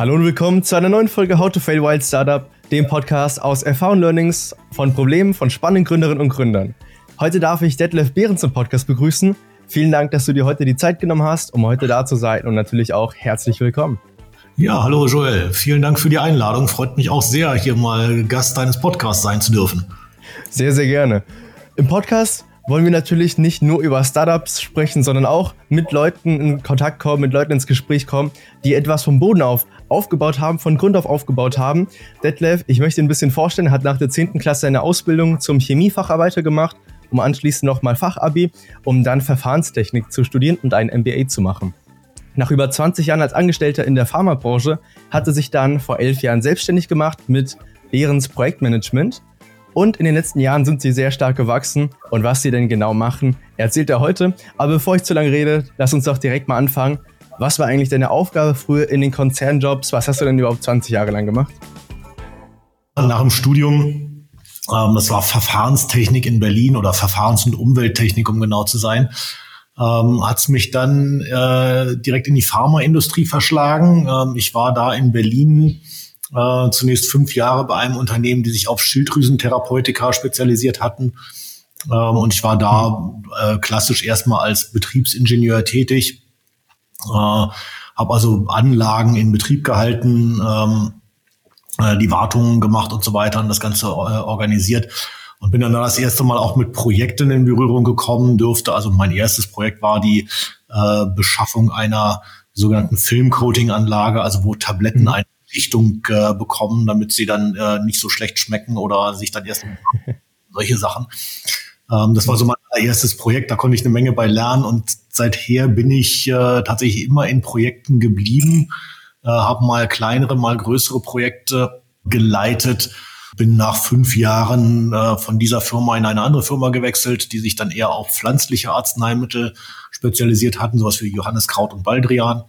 Hallo und willkommen zu einer neuen Folge How to Fail Wild Startup, dem Podcast aus Erfahrung Learnings von Problemen von spannenden Gründerinnen und Gründern. Heute darf ich Detlef Behrens im Podcast begrüßen. Vielen Dank, dass du dir heute die Zeit genommen hast, um heute da zu sein und natürlich auch herzlich willkommen. Ja, hallo Joel. Vielen Dank für die Einladung. Freut mich auch sehr, hier mal Gast deines Podcasts sein zu dürfen. Sehr, sehr gerne. Im Podcast wollen wir natürlich nicht nur über Startups sprechen, sondern auch mit Leuten in Kontakt kommen, mit Leuten ins Gespräch kommen, die etwas vom Boden auf aufgebaut haben, von Grund auf aufgebaut haben. Detlef, ich möchte ein bisschen vorstellen, hat nach der 10. Klasse eine Ausbildung zum Chemiefacharbeiter gemacht, um anschließend nochmal Fachabi, um dann Verfahrenstechnik zu studieren und ein MBA zu machen. Nach über 20 Jahren als Angestellter in der Pharmabranche hat er sich dann vor elf Jahren selbstständig gemacht mit Behrens Projektmanagement und in den letzten Jahren sind sie sehr stark gewachsen. Und was sie denn genau machen, erzählt er heute. Aber bevor ich zu lange rede, lass uns doch direkt mal anfangen. Was war eigentlich deine Aufgabe früher in den Konzernjobs? Was hast du denn überhaupt 20 Jahre lang gemacht? Nach dem Studium, ähm, das war Verfahrenstechnik in Berlin oder Verfahrens- und Umwelttechnik, um genau zu sein, ähm, hat es mich dann äh, direkt in die Pharmaindustrie verschlagen. Ähm, ich war da in Berlin äh, zunächst fünf Jahre bei einem Unternehmen, die sich auf Schilddrüsentherapeutika spezialisiert hatten. Ähm, und ich war da äh, klassisch erstmal als Betriebsingenieur tätig. Äh, habe also Anlagen in Betrieb gehalten, ähm, äh, die Wartungen gemacht und so weiter und das Ganze äh, organisiert. Und bin dann das erste Mal auch mit Projekten in Berührung gekommen dürfte. Also mein erstes Projekt war die äh, Beschaffung einer sogenannten Filmcoating-Anlage, also wo Tabletten mhm. Richtung äh, bekommen, damit sie dann äh, nicht so schlecht schmecken oder sich dann erst solche Sachen. Ähm, das war so mein erstes Projekt, da konnte ich eine Menge bei lernen und seither bin ich äh, tatsächlich immer in Projekten geblieben, äh, habe mal kleinere, mal größere Projekte geleitet, bin nach fünf Jahren äh, von dieser Firma in eine andere Firma gewechselt, die sich dann eher auf pflanzliche Arzneimittel spezialisiert hatten, sowas wie Johanneskraut und Baldrian.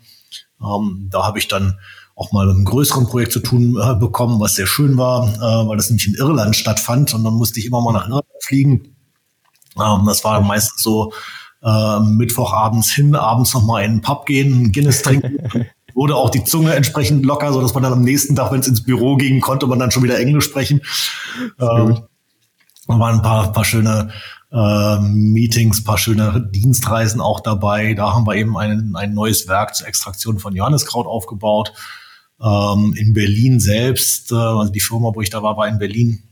Ähm, da habe ich dann auch mal mit einem größeren Projekt zu tun äh, bekommen, was sehr schön war, äh, weil das nämlich in Irland stattfand und dann musste ich immer mal nach Irland fliegen. Ähm, das war meistens so äh, Mittwochabends hin, abends noch mal in den Pub gehen, Guinness trinken. wurde auch die Zunge entsprechend locker, so dass man dann am nächsten Tag, wenn es ins Büro ging, konnte man dann schon wieder Englisch sprechen. Ähm, waren ein paar, paar schöne äh, Meetings, paar schöne Dienstreisen auch dabei. Da haben wir eben ein, ein neues Werk zur Extraktion von Johanneskraut aufgebaut. Ähm, in Berlin selbst, äh, also die Firma, wo ich da war, war in Berlin,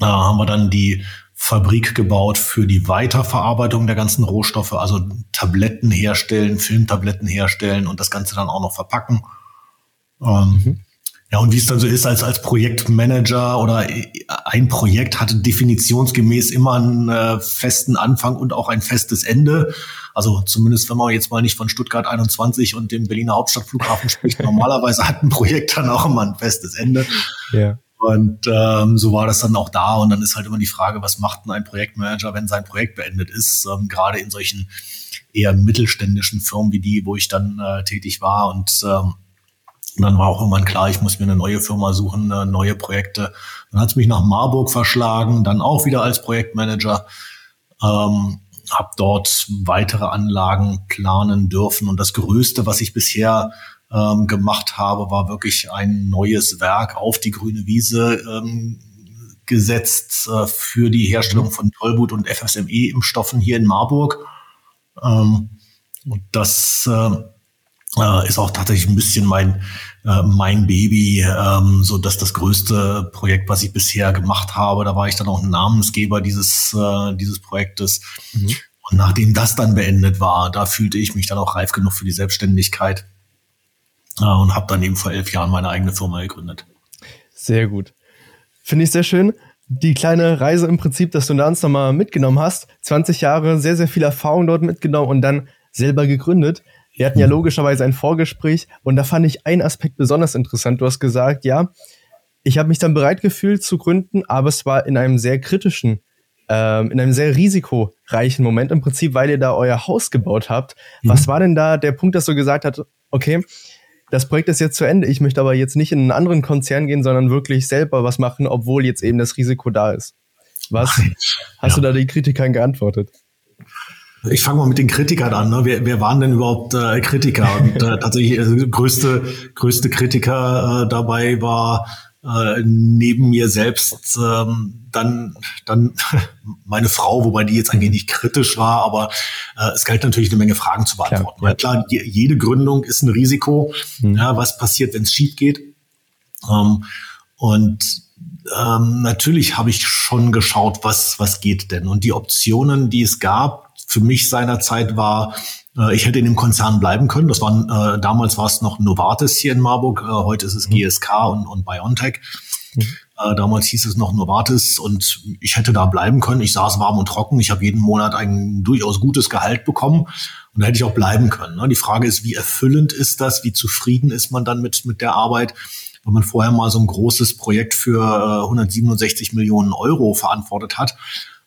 äh, haben wir dann die Fabrik gebaut für die Weiterverarbeitung der ganzen Rohstoffe, also Tabletten herstellen, Filmtabletten herstellen und das Ganze dann auch noch verpacken. Ähm, mhm. Ja, und wie es dann so ist als, als Projektmanager oder ein Projekt hatte definitionsgemäß immer einen äh, festen Anfang und auch ein festes Ende. Also zumindest wenn man jetzt mal nicht von Stuttgart 21 und dem Berliner Hauptstadtflughafen spricht, normalerweise hat ein Projekt dann auch immer ein festes Ende. Ja. Und ähm, so war das dann auch da. Und dann ist halt immer die Frage, was macht denn ein Projektmanager, wenn sein Projekt beendet ist? Ähm, gerade in solchen eher mittelständischen Firmen wie die, wo ich dann äh, tätig war. Und ähm, dann war auch irgendwann klar, ich muss mir eine neue Firma suchen, äh, neue Projekte. Dann hat es mich nach Marburg verschlagen, dann auch wieder als Projektmanager. Ähm, habe dort weitere Anlagen planen dürfen. Und das Größte, was ich bisher ähm, gemacht habe, war wirklich ein neues Werk auf die grüne Wiese ähm, gesetzt äh, für die Herstellung mhm. von Tollwut und FSME-Impfstoffen hier in Marburg. Ähm, und das äh, äh, ist auch tatsächlich ein bisschen mein äh, mein Baby, ähm, so dass das größte Projekt, was ich bisher gemacht habe. Da war ich dann auch ein Namensgeber dieses äh, dieses Projektes. Mhm. Und nachdem das dann beendet war, da fühlte ich mich dann auch reif genug für die Selbstständigkeit äh, und habe dann eben vor elf Jahren meine eigene Firma gegründet. Sehr gut. Finde ich sehr schön. Die kleine Reise im Prinzip, dass du uns nochmal mitgenommen hast. 20 Jahre, sehr, sehr viel Erfahrung dort mitgenommen und dann selber gegründet. Wir hatten ja mhm. logischerweise ein Vorgespräch und da fand ich einen Aspekt besonders interessant. Du hast gesagt, ja, ich habe mich dann bereit gefühlt zu gründen, aber es war in einem sehr kritischen, ähm, in einem sehr risikoreichen Moment im Prinzip, weil ihr da euer Haus gebaut habt. Mhm. Was war denn da der Punkt, dass du gesagt hast, okay, das Projekt ist jetzt zu Ende, ich möchte aber jetzt nicht in einen anderen Konzern gehen, sondern wirklich selber was machen, obwohl jetzt eben das Risiko da ist. Was hast ja. du da die Kritikern geantwortet? Ich fange mal mit den Kritikern an. Ne? Wer, wer waren denn überhaupt äh, Kritiker? Und äh, tatsächlich also, größte größte Kritiker äh, dabei war äh, neben mir selbst ähm, dann dann meine Frau, wobei die jetzt eigentlich nicht kritisch war, aber äh, es galt natürlich eine Menge Fragen zu beantworten. Klar, ja. klar jede Gründung ist ein Risiko. Mhm. Ja, was passiert, wenn es schief geht? Ähm, und ähm, natürlich habe ich schon geschaut, was was geht denn. Und die Optionen, die es gab, für mich seinerzeit war, äh, ich hätte in dem Konzern bleiben können. Das waren äh, damals war es noch Novartis hier in Marburg, äh, heute ist es mhm. GSK und, und BioNTech. Mhm. Äh, damals hieß es noch Novartis und ich hätte da bleiben können. Ich saß warm und trocken. Ich habe jeden Monat ein durchaus gutes Gehalt bekommen und da hätte ich auch bleiben können. Ne? Die Frage ist, wie erfüllend ist das? Wie zufrieden ist man dann mit, mit der Arbeit? Wenn man vorher mal so ein großes Projekt für 167 äh, Millionen Euro verantwortet hat,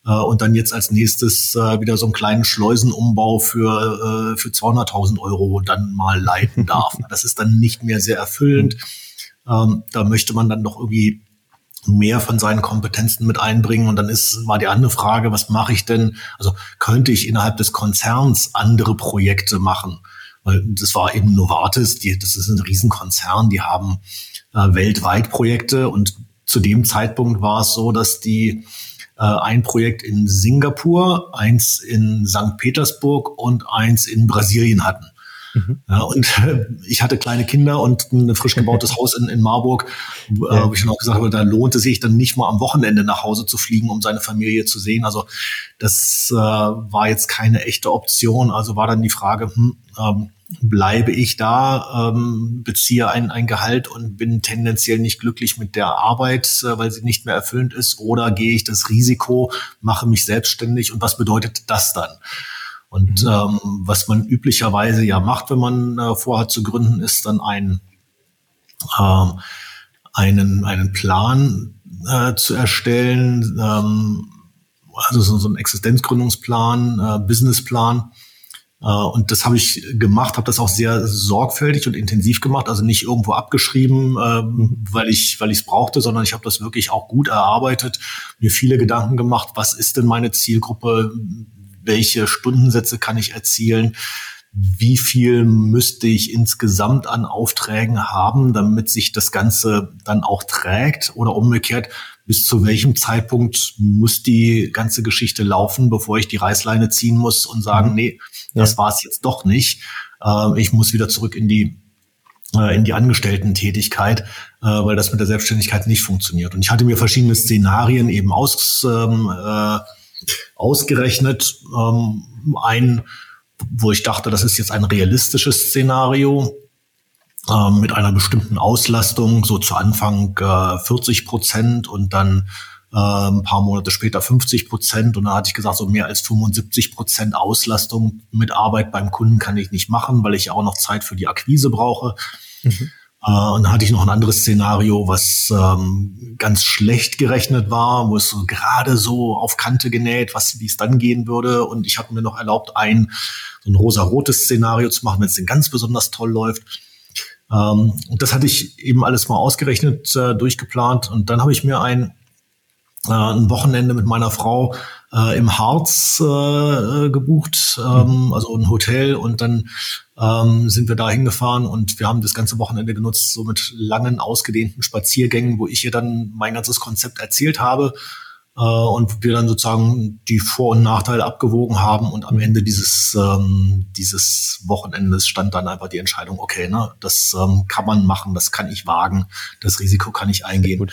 äh, und dann jetzt als nächstes äh, wieder so einen kleinen Schleusenumbau für, äh, für 200.000 Euro dann mal leiten darf. Das ist dann nicht mehr sehr erfüllend. Ähm, da möchte man dann doch irgendwie mehr von seinen Kompetenzen mit einbringen. Und dann ist, war die andere Frage, was mache ich denn? Also könnte ich innerhalb des Konzerns andere Projekte machen? Weil das war eben Novartis, die, das ist ein Riesenkonzern, die haben äh, weltweit Projekte und zu dem Zeitpunkt war es so, dass die ein Projekt in Singapur, eins in St. Petersburg und eins in Brasilien hatten. Mhm. Ja, und äh, ich hatte kleine Kinder und ein frisch gebautes Haus in, in Marburg, äh, ja. wo ich dann auch gesagt habe, da lohnt es sich dann nicht mal am Wochenende nach Hause zu fliegen, um seine Familie zu sehen. Also das äh, war jetzt keine echte Option. Also war dann die Frage, hm, ähm, bleibe ich da, ähm, beziehe ein, ein Gehalt und bin tendenziell nicht glücklich mit der Arbeit, äh, weil sie nicht mehr erfüllend ist, oder gehe ich das Risiko, mache mich selbstständig und was bedeutet das dann? Und mhm. ähm, was man üblicherweise ja macht, wenn man äh, vorhat zu gründen, ist dann ein, äh, einen, einen Plan äh, zu erstellen, ähm, also so, so ein Existenzgründungsplan, äh, Businessplan, und das habe ich gemacht, habe das auch sehr sorgfältig und intensiv gemacht, also nicht irgendwo abgeschrieben, ähm, weil ich weil ich es brauchte, sondern ich habe das wirklich auch gut erarbeitet, mir viele Gedanken gemacht, was ist denn meine Zielgruppe, welche Stundensätze kann ich erzielen, wie viel müsste ich insgesamt an Aufträgen haben, damit sich das Ganze dann auch trägt oder umgekehrt, bis zu welchem Zeitpunkt muss die ganze Geschichte laufen, bevor ich die Reißleine ziehen muss und sagen, mhm. nee, das ja. war es jetzt doch nicht. Äh, ich muss wieder zurück in die äh, in die Angestellten-Tätigkeit, äh, weil das mit der Selbstständigkeit nicht funktioniert. Und ich hatte mir verschiedene Szenarien eben aus, ähm, äh, ausgerechnet. Ähm, ein, wo ich dachte, das ist jetzt ein realistisches Szenario äh, mit einer bestimmten Auslastung, so zu Anfang äh, 40 Prozent und dann äh, ein paar Monate später 50 Prozent. Und da hatte ich gesagt, so mehr als 75 Prozent Auslastung mit Arbeit beim Kunden kann ich nicht machen, weil ich auch noch Zeit für die Akquise brauche. Mhm. Äh, und hatte ich noch ein anderes Szenario, was ähm, ganz schlecht gerechnet war, wo es so gerade so auf Kante genäht, was wie es dann gehen würde. Und ich habe mir noch erlaubt, ein so ein rosa-rotes Szenario zu machen, wenn es denn ganz besonders toll läuft. Ähm, und das hatte ich eben alles mal ausgerechnet, äh, durchgeplant. Und dann habe ich mir ein äh, ein Wochenende mit meiner Frau äh, im Harz äh, gebucht, ähm, also ein Hotel und dann ähm, sind wir da hingefahren und wir haben das ganze Wochenende genutzt, so mit langen, ausgedehnten Spaziergängen, wo ich ihr dann mein ganzes Konzept erzählt habe äh, und wir dann sozusagen die Vor- und Nachteile abgewogen haben und am Ende dieses ähm, dieses Wochenendes stand dann einfach die Entscheidung, okay, ne, das ähm, kann man machen, das kann ich wagen, das Risiko kann ich eingehen.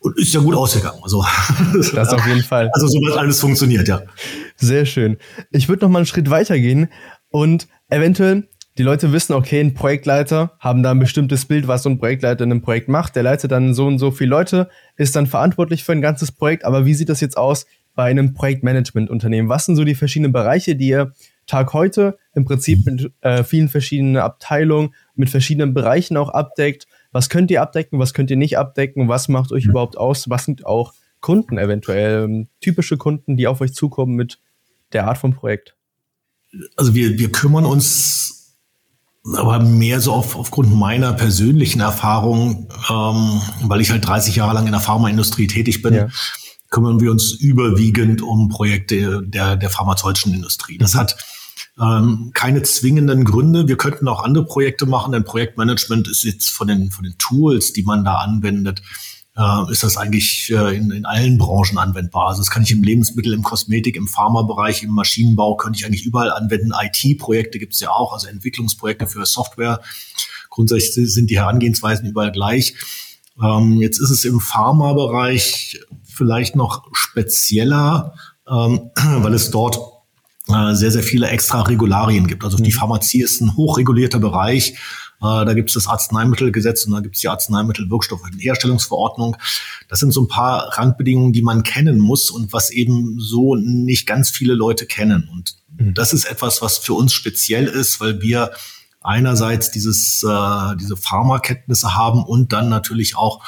Und ist ja gut ausgegangen. Also, das auf jeden Fall. Also soweit alles funktioniert, ja. Sehr schön. Ich würde noch mal einen Schritt weitergehen und eventuell die Leute wissen, okay, ein Projektleiter haben da ein bestimmtes Bild, was so ein Projektleiter in einem Projekt macht. Der leitet dann so und so viele Leute, ist dann verantwortlich für ein ganzes Projekt. Aber wie sieht das jetzt aus bei einem Projektmanagement-Unternehmen? Was sind so die verschiedenen Bereiche, die ihr Tag heute im Prinzip mit äh, vielen verschiedenen Abteilungen, mit verschiedenen Bereichen auch abdeckt? Was könnt ihr abdecken, was könnt ihr nicht abdecken? Was macht euch mhm. überhaupt aus? Was sind auch Kunden eventuell, ähm, typische Kunden, die auf euch zukommen mit der Art von Projekt? Also wir, wir kümmern uns aber mehr so auf, aufgrund meiner persönlichen Erfahrung, ähm, weil ich halt 30 Jahre lang in der Pharmaindustrie tätig bin, ja. kümmern wir uns überwiegend um Projekte der, der pharmazeutischen Industrie. Das hat ähm, keine zwingenden Gründe. Wir könnten auch andere Projekte machen, denn Projektmanagement ist jetzt von den, von den Tools, die man da anwendet, äh, ist das eigentlich äh, in, in allen Branchen anwendbar. Also das kann ich im Lebensmittel, im Kosmetik, im Pharmabereich, im Maschinenbau, könnte ich eigentlich überall anwenden. IT-Projekte gibt es ja auch, also Entwicklungsprojekte für Software. Grundsätzlich sind die Herangehensweisen überall gleich. Ähm, jetzt ist es im Pharmabereich vielleicht noch spezieller, ähm, weil es dort äh, sehr, sehr viele extra Regularien gibt. Also die mhm. Pharmazie ist ein hochregulierter Bereich. Äh, da gibt es das Arzneimittelgesetz und da gibt es die Arzneimittelwirkstoffherstellungsverordnung. Das sind so ein paar Randbedingungen, die man kennen muss und was eben so nicht ganz viele Leute kennen. Und mhm. das ist etwas, was für uns speziell ist, weil wir einerseits dieses, äh, diese Pharmakenntnisse haben und dann natürlich auch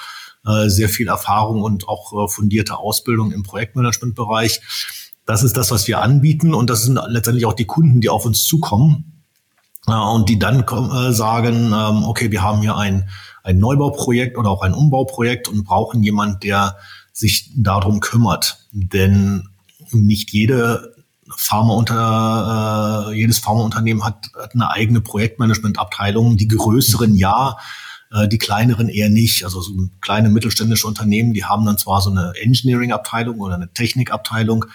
äh, sehr viel Erfahrung und auch äh, fundierte Ausbildung im Projektmanagementbereich. Das ist das, was wir anbieten und das sind letztendlich auch die Kunden, die auf uns zukommen äh, und die dann äh, sagen, ähm, okay, wir haben hier ein, ein Neubauprojekt oder auch ein Umbauprojekt und brauchen jemand, der sich darum kümmert. Denn nicht jede Pharma unter, äh, jedes Pharmaunternehmen hat, hat eine eigene Projektmanagementabteilung. Die größeren ja, äh, die kleineren eher nicht. Also so kleine mittelständische Unternehmen, die haben dann zwar so eine Engineering-Abteilung oder eine Technikabteilung,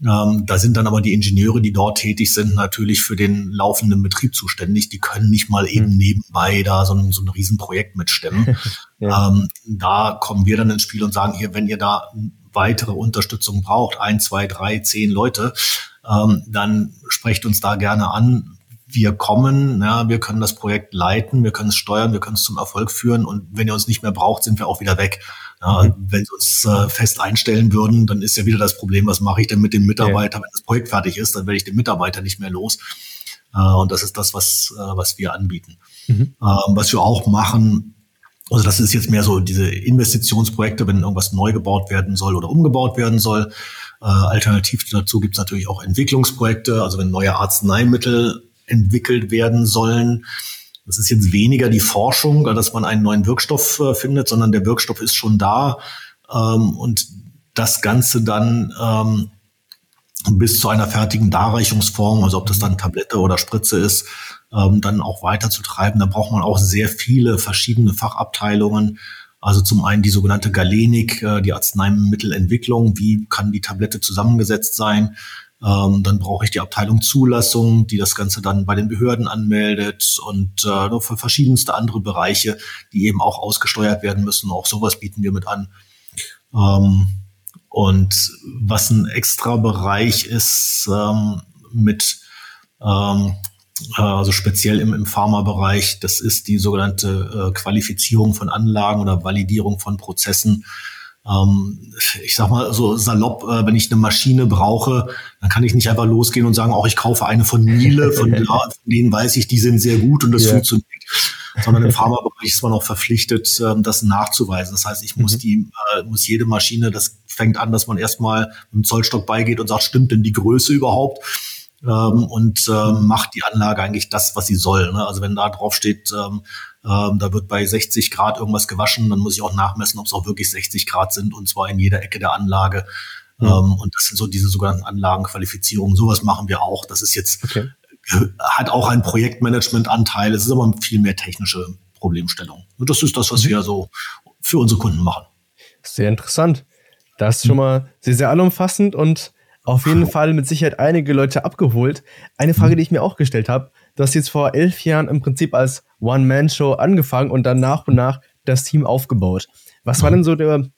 ähm, da sind dann aber die Ingenieure, die dort tätig sind, natürlich für den laufenden Betrieb zuständig. Die können nicht mal eben hm. nebenbei da so ein, so ein Riesenprojekt mitstemmen. ja. ähm, da kommen wir dann ins Spiel und sagen, hier, wenn ihr da weitere Unterstützung braucht, ein, zwei, drei, zehn Leute, ähm, dann sprecht uns da gerne an. Wir kommen, ja, wir können das Projekt leiten, wir können es steuern, wir können es zum Erfolg führen und wenn ihr uns nicht mehr braucht, sind wir auch wieder weg. Ja. Wenn sie uns äh, fest einstellen würden, dann ist ja wieder das Problem, was mache ich denn mit dem Mitarbeiter, ja. wenn das Projekt fertig ist, dann werde ich den Mitarbeiter nicht mehr los. Äh, und das ist das, was, äh, was wir anbieten. Mhm. Ähm, was wir auch machen, also das ist jetzt mehr so diese Investitionsprojekte, wenn irgendwas neu gebaut werden soll oder umgebaut werden soll. Äh, alternativ dazu gibt es natürlich auch Entwicklungsprojekte, also wenn neue Arzneimittel entwickelt werden sollen, das ist jetzt weniger die Forschung, dass man einen neuen Wirkstoff äh, findet, sondern der Wirkstoff ist schon da ähm, und das Ganze dann ähm, bis zu einer fertigen Darreichungsform, also ob das dann Tablette oder Spritze ist, ähm, dann auch weiterzutreiben. Da braucht man auch sehr viele verschiedene Fachabteilungen. Also zum einen die sogenannte Galenik, äh, die Arzneimittelentwicklung. Wie kann die Tablette zusammengesetzt sein? Ähm, dann brauche ich die Abteilung Zulassung, die das Ganze dann bei den Behörden anmeldet und äh, für verschiedenste andere Bereiche, die eben auch ausgesteuert werden müssen. Auch sowas bieten wir mit an. Ähm, und was ein extra Bereich ist ähm, mit, ähm, äh, also speziell im, im Pharmabereich, das ist die sogenannte äh, Qualifizierung von Anlagen oder Validierung von Prozessen ähm, ich sag mal so salopp, äh, wenn ich eine Maschine brauche, dann kann ich nicht einfach losgehen und sagen, auch ich kaufe eine von Miele, von, von denen weiß ich, die sind sehr gut und das yeah. funktioniert. Sondern im Pharmabereich ist man auch verpflichtet, ähm, das nachzuweisen. Das heißt, ich muss mhm. die, äh, muss jede Maschine, das fängt an, dass man erstmal mit dem Zollstock beigeht und sagt, stimmt denn die Größe überhaupt? Ähm, und ähm, macht die Anlage eigentlich das, was sie soll. Ne? Also wenn da drauf steht, ähm, ähm, da wird bei 60 Grad irgendwas gewaschen, dann muss ich auch nachmessen, ob es auch wirklich 60 Grad sind und zwar in jeder Ecke der Anlage. Mhm. Ähm, und das sind so diese sogenannten Anlagenqualifizierungen. Sowas machen wir auch. Das ist jetzt, okay. hat auch einen Projektmanagement-Anteil. Es ist aber viel mehr technische Problemstellung. Und das ist das, was mhm. wir so für unsere Kunden machen. Sehr interessant. Das ist schon mal sehr, sehr allumfassend und auf jeden Fall mit Sicherheit einige Leute abgeholt. Eine Frage, mhm. die ich mir auch gestellt habe. Du hast jetzt vor elf Jahren im Prinzip als One-Man-Show angefangen und dann nach und nach das Team aufgebaut. Was war denn so der,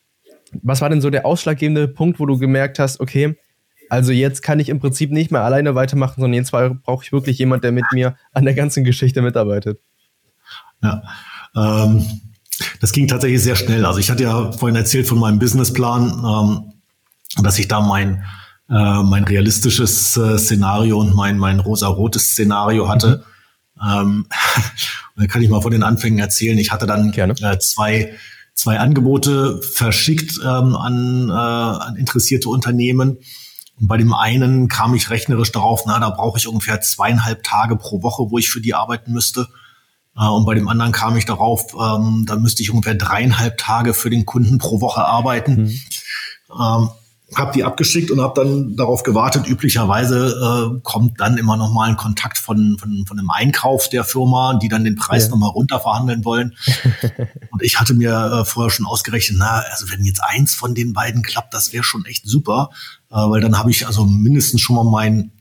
was war denn so der ausschlaggebende Punkt, wo du gemerkt hast, okay, also jetzt kann ich im Prinzip nicht mehr alleine weitermachen, sondern jetzt brauche ich wirklich jemand, der mit mir an der ganzen Geschichte mitarbeitet. Ja, ähm, das ging tatsächlich sehr schnell. Also ich hatte ja vorhin erzählt von meinem Businessplan, ähm, dass ich da mein äh, mein realistisches äh, Szenario und mein, mein rosa-rotes Szenario hatte. Mhm. Ähm, da kann ich mal von den Anfängen erzählen. Ich hatte dann äh, zwei, zwei Angebote verschickt ähm, an, äh, an interessierte Unternehmen. Und bei dem einen kam ich rechnerisch darauf, na, da brauche ich ungefähr zweieinhalb Tage pro Woche, wo ich für die arbeiten müsste. Äh, und bei dem anderen kam ich darauf, ähm, da müsste ich ungefähr dreieinhalb Tage für den Kunden pro Woche arbeiten. Mhm. Ähm, habe die abgeschickt und habe dann darauf gewartet. Üblicherweise äh, kommt dann immer noch mal ein Kontakt von, von, von einem Einkauf der Firma, die dann den Preis ja. noch mal runter verhandeln wollen. und ich hatte mir äh, vorher schon ausgerechnet, na, also wenn jetzt eins von den beiden klappt, das wäre schon echt super, äh, weil dann habe ich also mindestens schon mal mein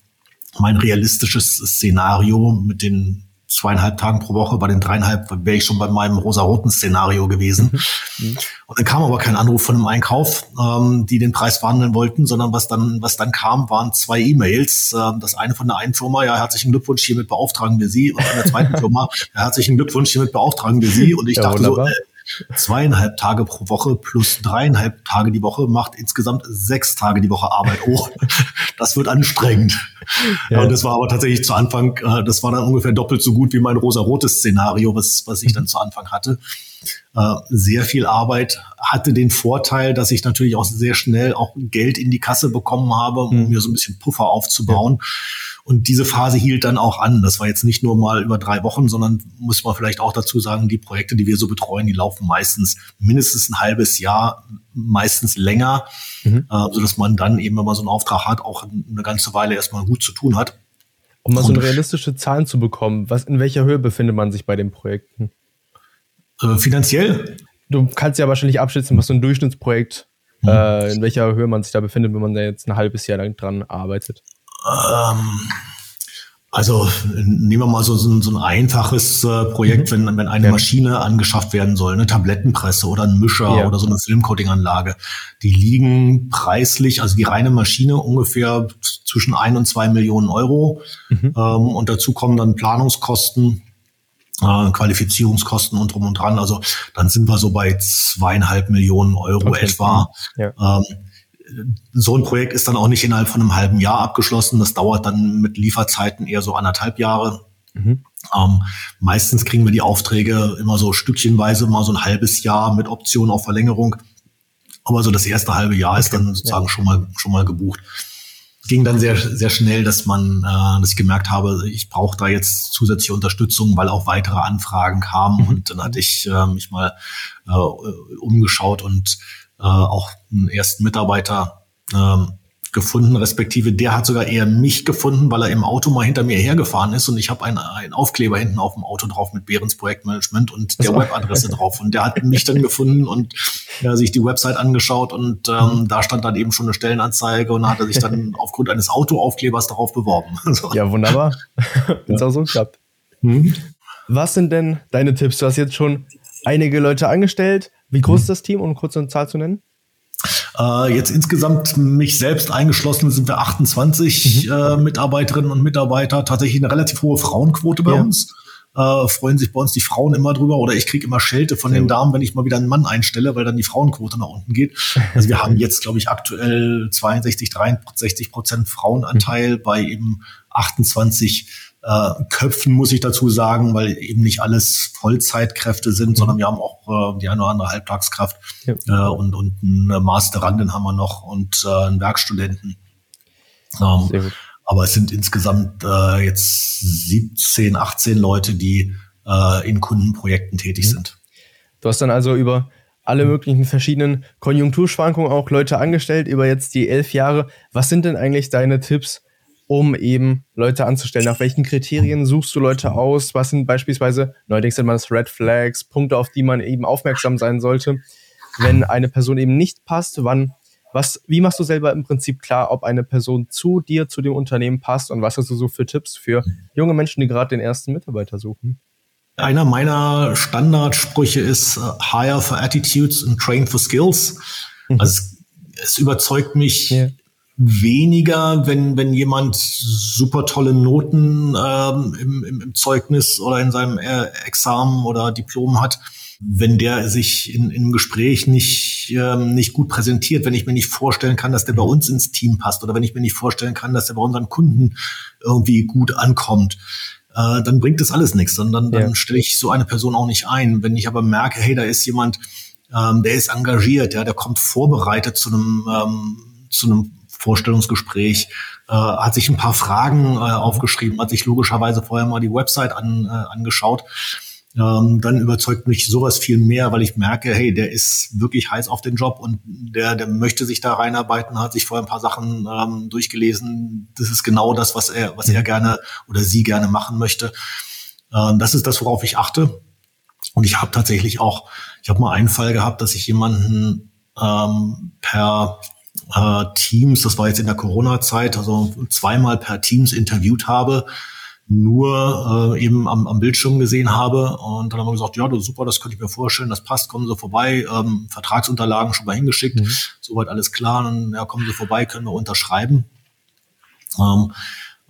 mein realistisches Szenario mit den zweieinhalb Tagen pro Woche, bei den dreieinhalb wäre ich schon bei meinem rosa-roten Szenario gewesen. Mhm. Und dann kam aber kein Anruf von einem Einkauf, ähm, die den Preis verhandeln wollten, sondern was dann, was dann kam, waren zwei E-Mails. Ähm, das eine von der einen Firma, ja, herzlichen Glückwunsch, hiermit beauftragen wir Sie. Und von der zweiten Firma, ja, herzlichen Glückwunsch, hiermit beauftragen wir Sie. Und ich ja, dachte wunderbar. so, äh, zweieinhalb Tage pro Woche plus dreieinhalb Tage die Woche macht insgesamt sechs Tage die Woche Arbeit. Oh, das wird anstrengend. Ja. Und das war aber tatsächlich zu Anfang, äh, das war dann ungefähr doppelt so gut wie mein rosa-rotes Szenario, was, was ich dann zu Anfang hatte. Äh, sehr viel Arbeit, hatte den Vorteil, dass ich natürlich auch sehr schnell auch Geld in die Kasse bekommen habe, um mhm. mir so ein bisschen Puffer aufzubauen. Ja. Und diese Phase hielt dann auch an. Das war jetzt nicht nur mal über drei Wochen, sondern muss man vielleicht auch dazu sagen, die Projekte, die wir so betreuen, die laufen meistens mindestens ein halbes Jahr, meistens länger, mhm. äh, sodass man dann eben, wenn man so einen Auftrag hat, auch eine ganze Weile erstmal gut zu tun hat. Um mal so eine realistische Zahlen zu bekommen, was, in welcher Höhe befindet man sich bei den Projekten? Äh, finanziell? Du kannst ja wahrscheinlich abschätzen, was so ein Durchschnittsprojekt, mhm. äh, in welcher Höhe man sich da befindet, wenn man da jetzt ein halbes Jahr lang dran arbeitet. Ähm, also nehmen wir mal so, so, so ein einfaches äh, Projekt, mhm. wenn, wenn eine ja. Maschine angeschafft werden soll, eine Tablettenpresse oder ein Mischer ja. oder so eine Filmcoating-Anlage. Die liegen preislich, also die reine Maschine ungefähr zwischen ein und zwei Millionen Euro. Mhm. Ähm, und dazu kommen dann Planungskosten, äh, Qualifizierungskosten und drum und dran. Also dann sind wir so bei zweieinhalb Millionen Euro okay. etwa. Ja. Ähm, so ein Projekt ist dann auch nicht innerhalb von einem halben Jahr abgeschlossen. Das dauert dann mit Lieferzeiten eher so anderthalb Jahre. Mhm. Ähm, meistens kriegen wir die Aufträge immer so stückchenweise, mal so ein halbes Jahr mit Option auf Verlängerung. Aber so das erste halbe Jahr okay. ist dann sozusagen ja. schon mal schon mal gebucht. Ging dann sehr sehr schnell, dass man, äh, dass ich gemerkt habe, ich brauche da jetzt zusätzliche Unterstützung, weil auch weitere Anfragen kamen. Mhm. Und dann hatte ich äh, mich mal äh, umgeschaut und äh, auch einen ersten Mitarbeiter ähm, gefunden, respektive der hat sogar eher mich gefunden, weil er im Auto mal hinter mir hergefahren ist und ich habe einen, einen Aufkleber hinten auf dem Auto drauf mit Behrens Projektmanagement und der Webadresse drauf und der hat mich dann gefunden und ja, sich die Website angeschaut und ähm, mhm. da stand dann eben schon eine Stellenanzeige und hat er sich dann aufgrund eines Autoaufklebers darauf beworben. Also, ja, wunderbar. Es auch so klappt. Mhm. Was sind denn deine Tipps? Du hast jetzt schon einige Leute angestellt. Wie groß mhm. ist das Team, um kurz eine Zahl zu nennen? Äh, jetzt insgesamt mich selbst eingeschlossen sind wir 28 mhm. äh, Mitarbeiterinnen und Mitarbeiter. Tatsächlich eine relativ hohe Frauenquote bei ja. uns. Äh, freuen sich bei uns die Frauen immer drüber oder ich kriege immer Schelte von den Damen, wenn ich mal wieder einen Mann einstelle, weil dann die Frauenquote nach unten geht. Also wir haben jetzt, glaube ich, aktuell 62, 63 Prozent Frauenanteil mhm. bei eben 28 äh, Köpfen, muss ich dazu sagen, weil eben nicht alles Vollzeitkräfte sind, mhm. sondern wir haben auch äh, die eine oder andere Halbtagskraft ja. äh, und, und eine Masterandin haben wir noch und äh, einen Werkstudenten. Ähm, aber es sind insgesamt äh, jetzt 17, 18 Leute, die äh, in Kundenprojekten tätig mhm. sind. Du hast dann also über alle möglichen verschiedenen Konjunkturschwankungen auch Leute angestellt über jetzt die elf Jahre. Was sind denn eigentlich deine Tipps, um eben Leute anzustellen? Nach welchen Kriterien suchst du Leute aus? Was sind beispielsweise, neuerdings nennt man das Red Flags, Punkte, auf die man eben aufmerksam sein sollte, wenn eine Person eben nicht passt? Wann, was, wie machst du selber im Prinzip klar, ob eine Person zu dir, zu dem Unternehmen passt und was hast du so für Tipps für junge Menschen, die gerade den ersten Mitarbeiter suchen? Einer meiner Standardsprüche ist uh, Hire for Attitudes and Train for Skills. Mhm. Also es, es überzeugt mich yeah weniger, wenn, wenn jemand super tolle Noten ähm, im, im, im Zeugnis oder in seinem äh, Examen oder Diplom hat, wenn der sich in, in einem Gespräch nicht, ähm, nicht gut präsentiert, wenn ich mir nicht vorstellen kann, dass der bei uns ins Team passt oder wenn ich mir nicht vorstellen kann, dass der bei unseren Kunden irgendwie gut ankommt, äh, dann bringt das alles nichts. Und dann, ja. dann stelle ich so eine Person auch nicht ein. Wenn ich aber merke, hey, da ist jemand, ähm, der ist engagiert, ja, der kommt vorbereitet zu einem, ähm, zu einem Vorstellungsgespräch, äh, hat sich ein paar Fragen äh, aufgeschrieben, hat sich logischerweise vorher mal die Website an, äh, angeschaut. ähm, dann überzeugt mich sowas viel mehr, weil ich merke, hey, der ist wirklich heiß auf den Job und der, der möchte sich da reinarbeiten, hat sich vorher ein paar Sachen ähm, durchgelesen. Das ist genau das, was er, was er gerne oder sie gerne machen möchte. Ähm, das ist das, worauf ich achte. Und ich habe tatsächlich auch, ich habe mal einen Fall gehabt, dass ich jemanden ähm, per äh, Teams, das war jetzt in der Corona-Zeit, also zweimal per Teams interviewt habe, nur äh, eben am, am Bildschirm gesehen habe. Und dann haben wir gesagt, ja, das super, das könnte ich mir vorstellen, das passt, kommen Sie vorbei. Ähm, Vertragsunterlagen schon mal hingeschickt, mhm. soweit alles klar. Dann ja, kommen Sie vorbei, können wir unterschreiben. Ähm,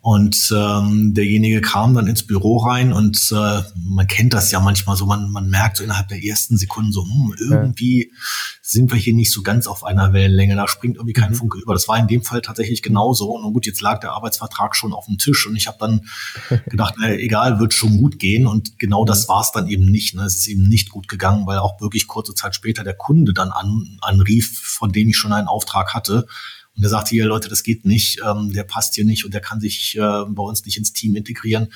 und ähm, derjenige kam dann ins Büro rein und äh, man kennt das ja manchmal so, man, man merkt so innerhalb der ersten Sekunden so, hm, irgendwie ja. sind wir hier nicht so ganz auf einer Wellenlänge, da springt irgendwie kein mhm. Funke über. Das war in dem Fall tatsächlich genauso. Und gut, jetzt lag der Arbeitsvertrag schon auf dem Tisch und ich habe dann gedacht, na, egal, wird schon gut gehen. Und genau das mhm. war es dann eben nicht. Ne? Es ist eben nicht gut gegangen, weil auch wirklich kurze Zeit später der Kunde dann an, anrief, von dem ich schon einen Auftrag hatte und er sagte hier, Leute, das geht nicht, ähm, der passt hier nicht und der kann sich äh, bei uns nicht ins Team integrieren.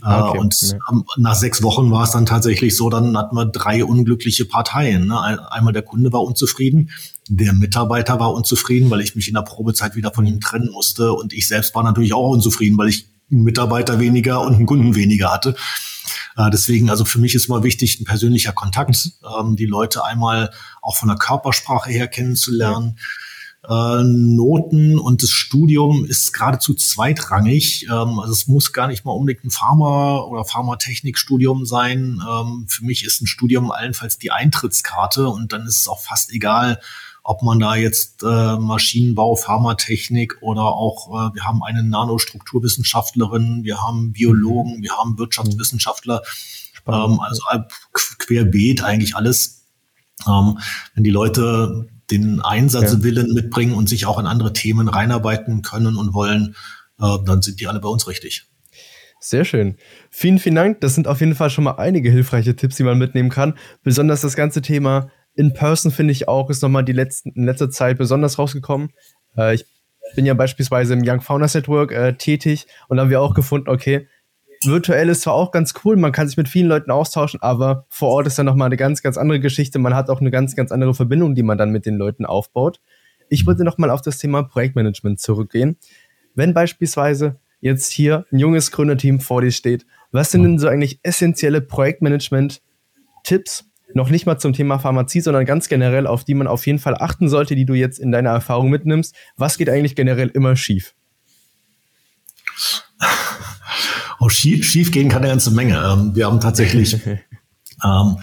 Äh, okay. Und ja. nach sechs Wochen war es dann tatsächlich so, dann hatten wir drei unglückliche Parteien. Ne? Einmal der Kunde war unzufrieden, der Mitarbeiter war unzufrieden, weil ich mich in der Probezeit wieder von ihm trennen musste. Und ich selbst war natürlich auch unzufrieden, weil ich einen Mitarbeiter weniger und einen Kunden weniger hatte. Äh, deswegen, also für mich ist immer wichtig, ein persönlicher Kontakt, ähm, die Leute einmal auch von der Körpersprache her kennenzulernen. Ja äh, Noten und das Studium ist geradezu zweitrangig. Ähm, also es muss gar nicht mal unbedingt ein Pharma- oder Pharmatechnikstudium sein. Ähm, für mich ist ein Studium allenfalls die Eintrittskarte und dann ist es auch fast egal, ob man da jetzt äh, Maschinenbau, Pharmatechnik oder auch, äh, wir haben eine Nanostrukturwissenschaftlerin, wir haben Biologen, wir haben Wirtschaftswissenschaftler, ähm, also querbeet eigentlich alles. Ähm, wenn die Leute den Einsatzwillen ja. mitbringen und sich auch in andere Themen reinarbeiten können und wollen, äh, dann sind die alle bei uns richtig. Sehr schön. Vielen, vielen Dank. Das sind auf jeden Fall schon mal einige hilfreiche Tipps, die man mitnehmen kann. Besonders das ganze Thema In-Person finde ich auch, ist nochmal die letzten, in letzter Zeit besonders rausgekommen. Äh, ich bin ja beispielsweise im Young Founders Network äh, tätig und haben wir auch gefunden, okay, virtuell ist zwar auch ganz cool, man kann sich mit vielen Leuten austauschen, aber vor Ort ist dann nochmal eine ganz, ganz andere Geschichte. Man hat auch eine ganz, ganz andere Verbindung, die man dann mit den Leuten aufbaut. Ich würde nochmal auf das Thema Projektmanagement zurückgehen. Wenn beispielsweise jetzt hier ein junges Gründerteam vor dir steht, was sind denn so eigentlich essentielle Projektmanagement-Tipps? Noch nicht mal zum Thema Pharmazie, sondern ganz generell, auf die man auf jeden Fall achten sollte, die du jetzt in deiner Erfahrung mitnimmst. Was geht eigentlich generell immer schief? Oh, schief, schief gehen kann eine ganze Menge. Ähm, wir haben tatsächlich, ähm,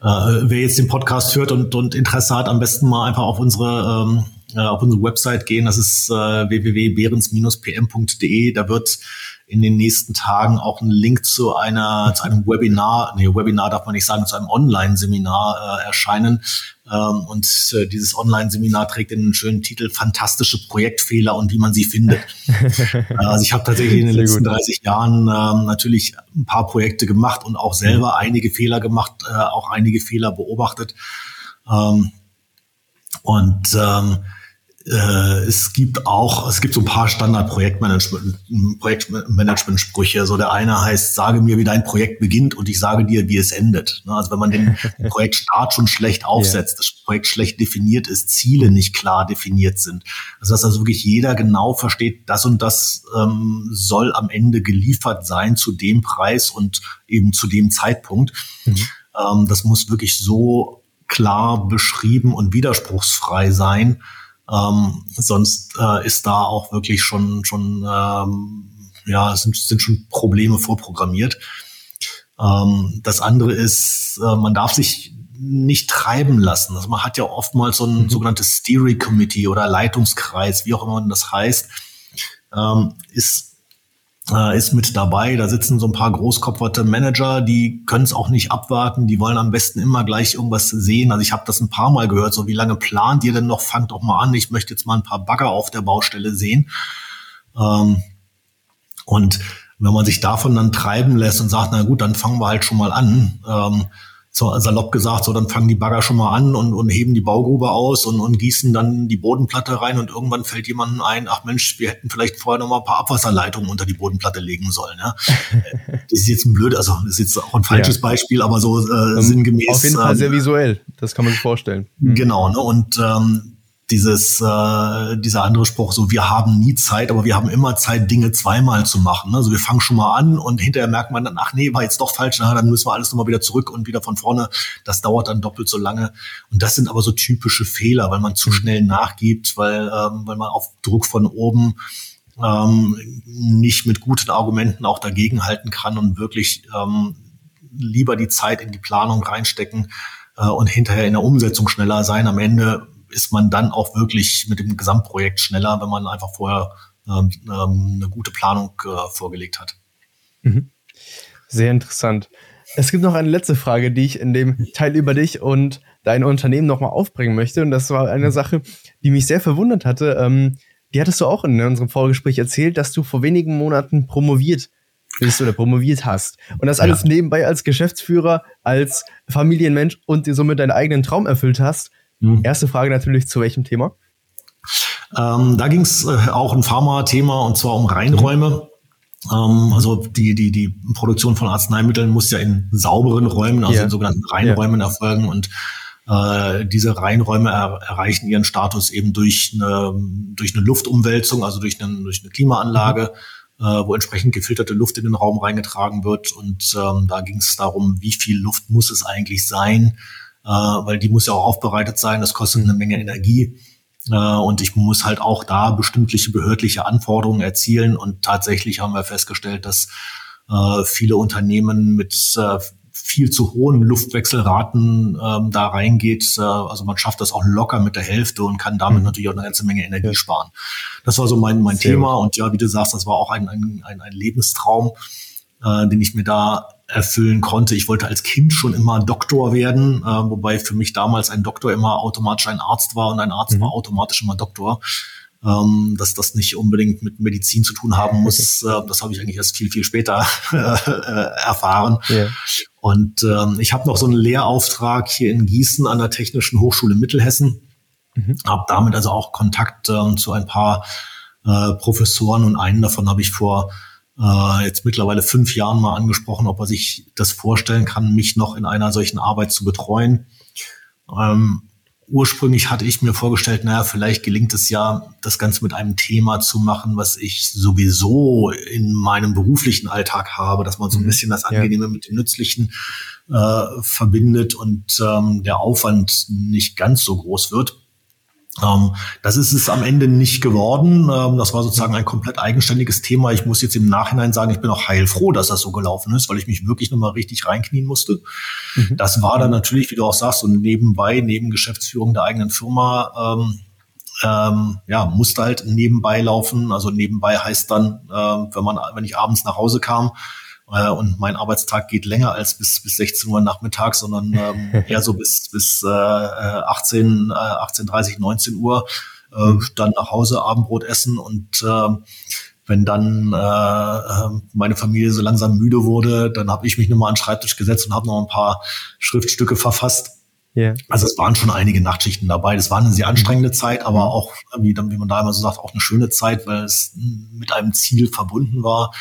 äh, wer jetzt den Podcast hört und, und Interesse hat, am besten mal einfach auf unsere ähm, äh, auf unsere Website gehen. Das ist äh, www.behrens-pm.de. Da wird in den nächsten Tagen auch ein Link zu einer zu einem Webinar, nee, Webinar darf man nicht sagen, zu einem Online-Seminar äh, erscheinen. Ähm, und äh, dieses Online-Seminar trägt den schönen Titel Fantastische Projektfehler und wie man sie findet. Äh, also ich habe tatsächlich in den Sehr letzten gut. 30 Jahren ähm, natürlich ein paar Projekte gemacht und auch selber einige Fehler gemacht, äh, auch einige Fehler beobachtet. Ähm, und ähm, äh, es gibt auch, es gibt so ein paar Standard-Projektmanagement, Projektmanagement-Sprüche. So der eine heißt, sage mir, wie dein Projekt beginnt und ich sage dir, wie es endet. Ne, also wenn man den Projektstart schon schlecht aufsetzt, yeah. das Projekt schlecht definiert ist, Ziele nicht klar definiert sind. Also dass also wirklich jeder genau versteht, das und das ähm, soll am Ende geliefert sein zu dem Preis und eben zu dem Zeitpunkt. Mhm. Ähm, das muss wirklich so klar beschrieben und widerspruchsfrei sein, ähm, sonst äh, ist da auch wirklich schon, schon ähm, ja, sind, sind schon Probleme vorprogrammiert. Ähm, das andere ist, äh, man darf sich nicht treiben lassen. Also man hat ja oftmals so ein mhm. sogenanntes Steering Committee oder Leitungskreis, wie auch immer das heißt, ähm, ist äh, ist mit dabei. Da sitzen so ein paar großkopferte Manager, die können es auch nicht abwarten. Die wollen am besten immer gleich irgendwas sehen. Also ich habe das ein paar Mal gehört. So wie lange plant ihr denn noch? Fangt doch mal an. Ich möchte jetzt mal ein paar Bagger auf der Baustelle sehen. Ähm, und wenn man sich davon dann treiben lässt und sagt, na gut, dann fangen wir halt schon mal an, ähm, so salopp gesagt, so dann fangen die Bagger schon mal an und, und heben die Baugrube aus und, und gießen dann die Bodenplatte rein und irgendwann fällt jemandem ein, ach Mensch, wir hätten vielleicht vorher noch mal ein paar Abwasserleitungen unter die Bodenplatte legen sollen. Ja? das ist jetzt ein blöd, also das ist jetzt auch ein falsches ja. Beispiel, aber so äh, um, sinngemäß. Auf jeden Fall sehr ähm, visuell, das kann man sich vorstellen. Genau, ne? und ähm, dieses, äh, dieser andere Spruch, so wir haben nie Zeit, aber wir haben immer Zeit, Dinge zweimal zu machen. Also wir fangen schon mal an und hinterher merkt man dann, ach nee, war jetzt doch falsch, na, dann müssen wir alles nochmal wieder zurück und wieder von vorne. Das dauert dann doppelt so lange. Und das sind aber so typische Fehler, weil man zu schnell nachgibt, weil, ähm, weil man auf Druck von oben ähm, nicht mit guten Argumenten auch dagegenhalten kann und wirklich ähm, lieber die Zeit in die Planung reinstecken äh, und hinterher in der Umsetzung schneller sein. Am Ende ist man dann auch wirklich mit dem Gesamtprojekt schneller, wenn man einfach vorher ähm, ähm, eine gute Planung äh, vorgelegt hat. Mhm. Sehr interessant. Es gibt noch eine letzte Frage, die ich in dem Teil über dich und dein Unternehmen nochmal aufbringen möchte. Und das war eine mhm. Sache, die mich sehr verwundert hatte. Ähm, die hattest du auch in unserem Vorgespräch erzählt, dass du vor wenigen Monaten promoviert bist oder promoviert hast. Und das alles ja. nebenbei als Geschäftsführer, als Familienmensch und dir somit deinen eigenen Traum erfüllt hast. Mhm. Erste Frage natürlich, zu welchem Thema? Ähm, da ging es äh, auch ein Pharma-Thema und zwar um Reinräume. Ähm, also die, die, die Produktion von Arzneimitteln muss ja in sauberen Räumen, also ja. in sogenannten Reinräumen ja. erfolgen und äh, diese Reinräume er, erreichen ihren Status eben durch eine, durch eine Luftumwälzung, also durch, eine, durch eine Klimaanlage. Mhm äh, wo entsprechend gefilterte Luft in den Raum reingetragen wird. Und ähm, da ging es darum, wie viel Luft muss es eigentlich sein, äh, weil die muss ja auch aufbereitet sein, das kostet eine Menge Energie. Äh, und ich muss halt auch da bestimmliche behördliche Anforderungen erzielen. Und tatsächlich haben wir festgestellt, dass äh, viele Unternehmen mit äh, viel zu hohen Luftwechselraten ähm, da reingeht. Äh, also man schafft das auch locker mit der Hälfte und kann damit mhm. natürlich auch eine ganze Menge Energie sparen. Das war so mein, mein Thema. Und ja, wie du sagst, das war auch ein, ein, ein, ein Lebenstraum, äh, den ich mir da erfüllen konnte. Ich wollte als Kind schon immer Doktor werden, äh, wobei für mich damals ein Doktor immer automatisch ein Arzt war und ein Arzt mhm. war automatisch immer Doktor. Ähm, dass das nicht unbedingt mit Medizin zu tun haben muss, äh, das habe ich eigentlich erst viel, viel später äh, erfahren. Yeah. Und ähm, ich habe noch so einen Lehrauftrag hier in Gießen an der Technischen Hochschule Mittelhessen. Mhm. Habe damit also auch Kontakt ähm, zu ein paar äh, Professoren und einen davon habe ich vor äh, jetzt mittlerweile fünf Jahren mal angesprochen, ob er sich das vorstellen kann, mich noch in einer solchen Arbeit zu betreuen. Ähm, ursprünglich hatte ich mir vorgestellt, naja, vielleicht gelingt es ja, das Ganze mit einem Thema zu machen, was ich sowieso in meinem beruflichen Alltag habe, dass man so ein mhm. bisschen das Angenehme ja. mit dem Nützlichen äh, verbindet und ähm, der Aufwand nicht ganz so groß wird. Ähm, das ist es am Ende nicht geworden. Ähm, das war sozusagen ein komplett eigenständiges Thema. Ich muss jetzt im Nachhinein sagen, ich bin auch heilfroh, dass das so gelaufen ist, weil ich mich wirklich nochmal richtig reinknien musste. Mhm. Das war dann natürlich, wie du auch sagst, so nebenbei, neben Geschäftsführung der eigenen Firma, ähm, ähm, ja, musste halt nebenbei laufen. Also nebenbei heißt dann, äh, wenn man, wenn ich abends nach Hause kam, äh, und mein Arbeitstag geht länger als bis, bis 16 Uhr nachmittags, sondern ähm, eher so bis, bis äh, 18, äh, 18.30, 19 Uhr. Äh, dann nach Hause Abendbrot essen und äh, wenn dann äh, äh, meine Familie so langsam müde wurde, dann habe ich mich nochmal an den Schreibtisch gesetzt und habe noch ein paar Schriftstücke verfasst. Yeah. Also es waren schon einige Nachtschichten dabei. Das war eine sehr anstrengende Zeit, aber auch, wie, wie man da immer so sagt, auch eine schöne Zeit, weil es mit einem Ziel verbunden war.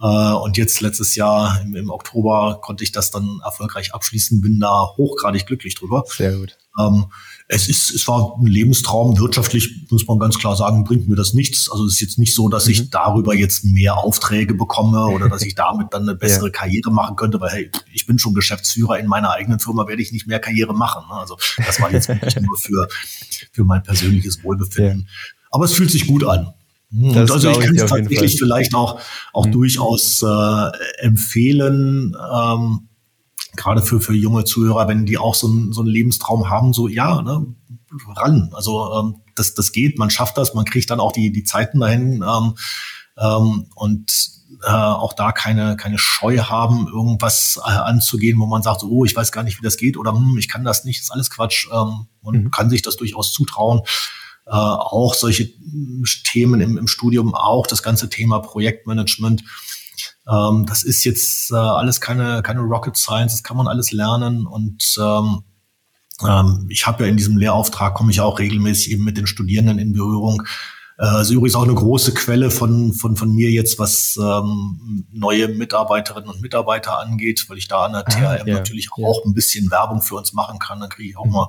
Äh, und jetzt letztes Jahr im, im, Oktober konnte ich das dann erfolgreich abschließen, bin da hochgradig glücklich drüber. Sehr gut. Ähm, es ist, es war ein Lebenstraum. Wirtschaftlich muss man ganz klar sagen, bringt mir das nichts. Also es ist jetzt nicht so, dass mhm. ich darüber jetzt mehr Aufträge bekomme oder dass ich damit dann eine bessere ja. Karriere machen könnte, weil hey, ich bin schon Geschäftsführer in meiner eigenen Firma, werde ich nicht mehr Karriere machen. Ne? Also das war jetzt wirklich nur für, für mein persönliches Wohlbefinden. Ja. Aber es fühlt sich gut an. Das also ich kann es tatsächlich vielleicht auch, auch mhm. durchaus äh, empfehlen, ähm, gerade für, für junge Zuhörer, wenn die auch so, ein, so einen Lebenstraum haben, so ja, ne, ran. Also ähm, das, das geht, man schafft das, man kriegt dann auch die, die Zeiten dahin ähm, ähm, und äh, auch da keine, keine Scheu haben, irgendwas äh, anzugehen, wo man sagt, oh, ich weiß gar nicht, wie das geht oder hm, ich kann das nicht, ist alles Quatsch. Ähm, und mhm. kann sich das durchaus zutrauen äh, auch solche Themen im, im Studium, auch das ganze Thema Projektmanagement. Ähm, das ist jetzt äh, alles keine, keine Rocket Science, das kann man alles lernen und ähm, ähm, ich habe ja in diesem Lehrauftrag, komme ich auch regelmäßig eben mit den Studierenden in Berührung. Äh, also übrigens auch eine große Quelle von, von, von mir jetzt, was ähm, neue Mitarbeiterinnen und Mitarbeiter angeht, weil ich da an der THM ah, ja, natürlich ja. auch ein bisschen Werbung für uns machen kann. Dann kriege ich auch mal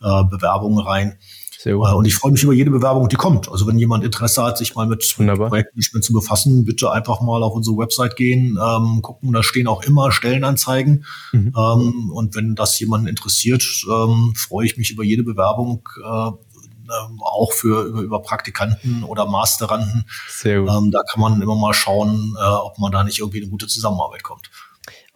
äh, Bewerbungen rein. Sehr gut. Äh, und ich freue mich über jede Bewerbung, die kommt. Also wenn jemand Interesse hat, sich mal mit, mit Projektmanagement zu befassen, bitte einfach mal auf unsere Website gehen, ähm, gucken, da stehen auch immer Stellenanzeigen. Mhm. Ähm, und wenn das jemanden interessiert, ähm, freue ich mich über jede Bewerbung, äh, ähm, auch für über, über Praktikanten oder Masteranden. Sehr gut. Ähm, da kann man immer mal schauen, äh, ob man da nicht irgendwie eine gute Zusammenarbeit kommt.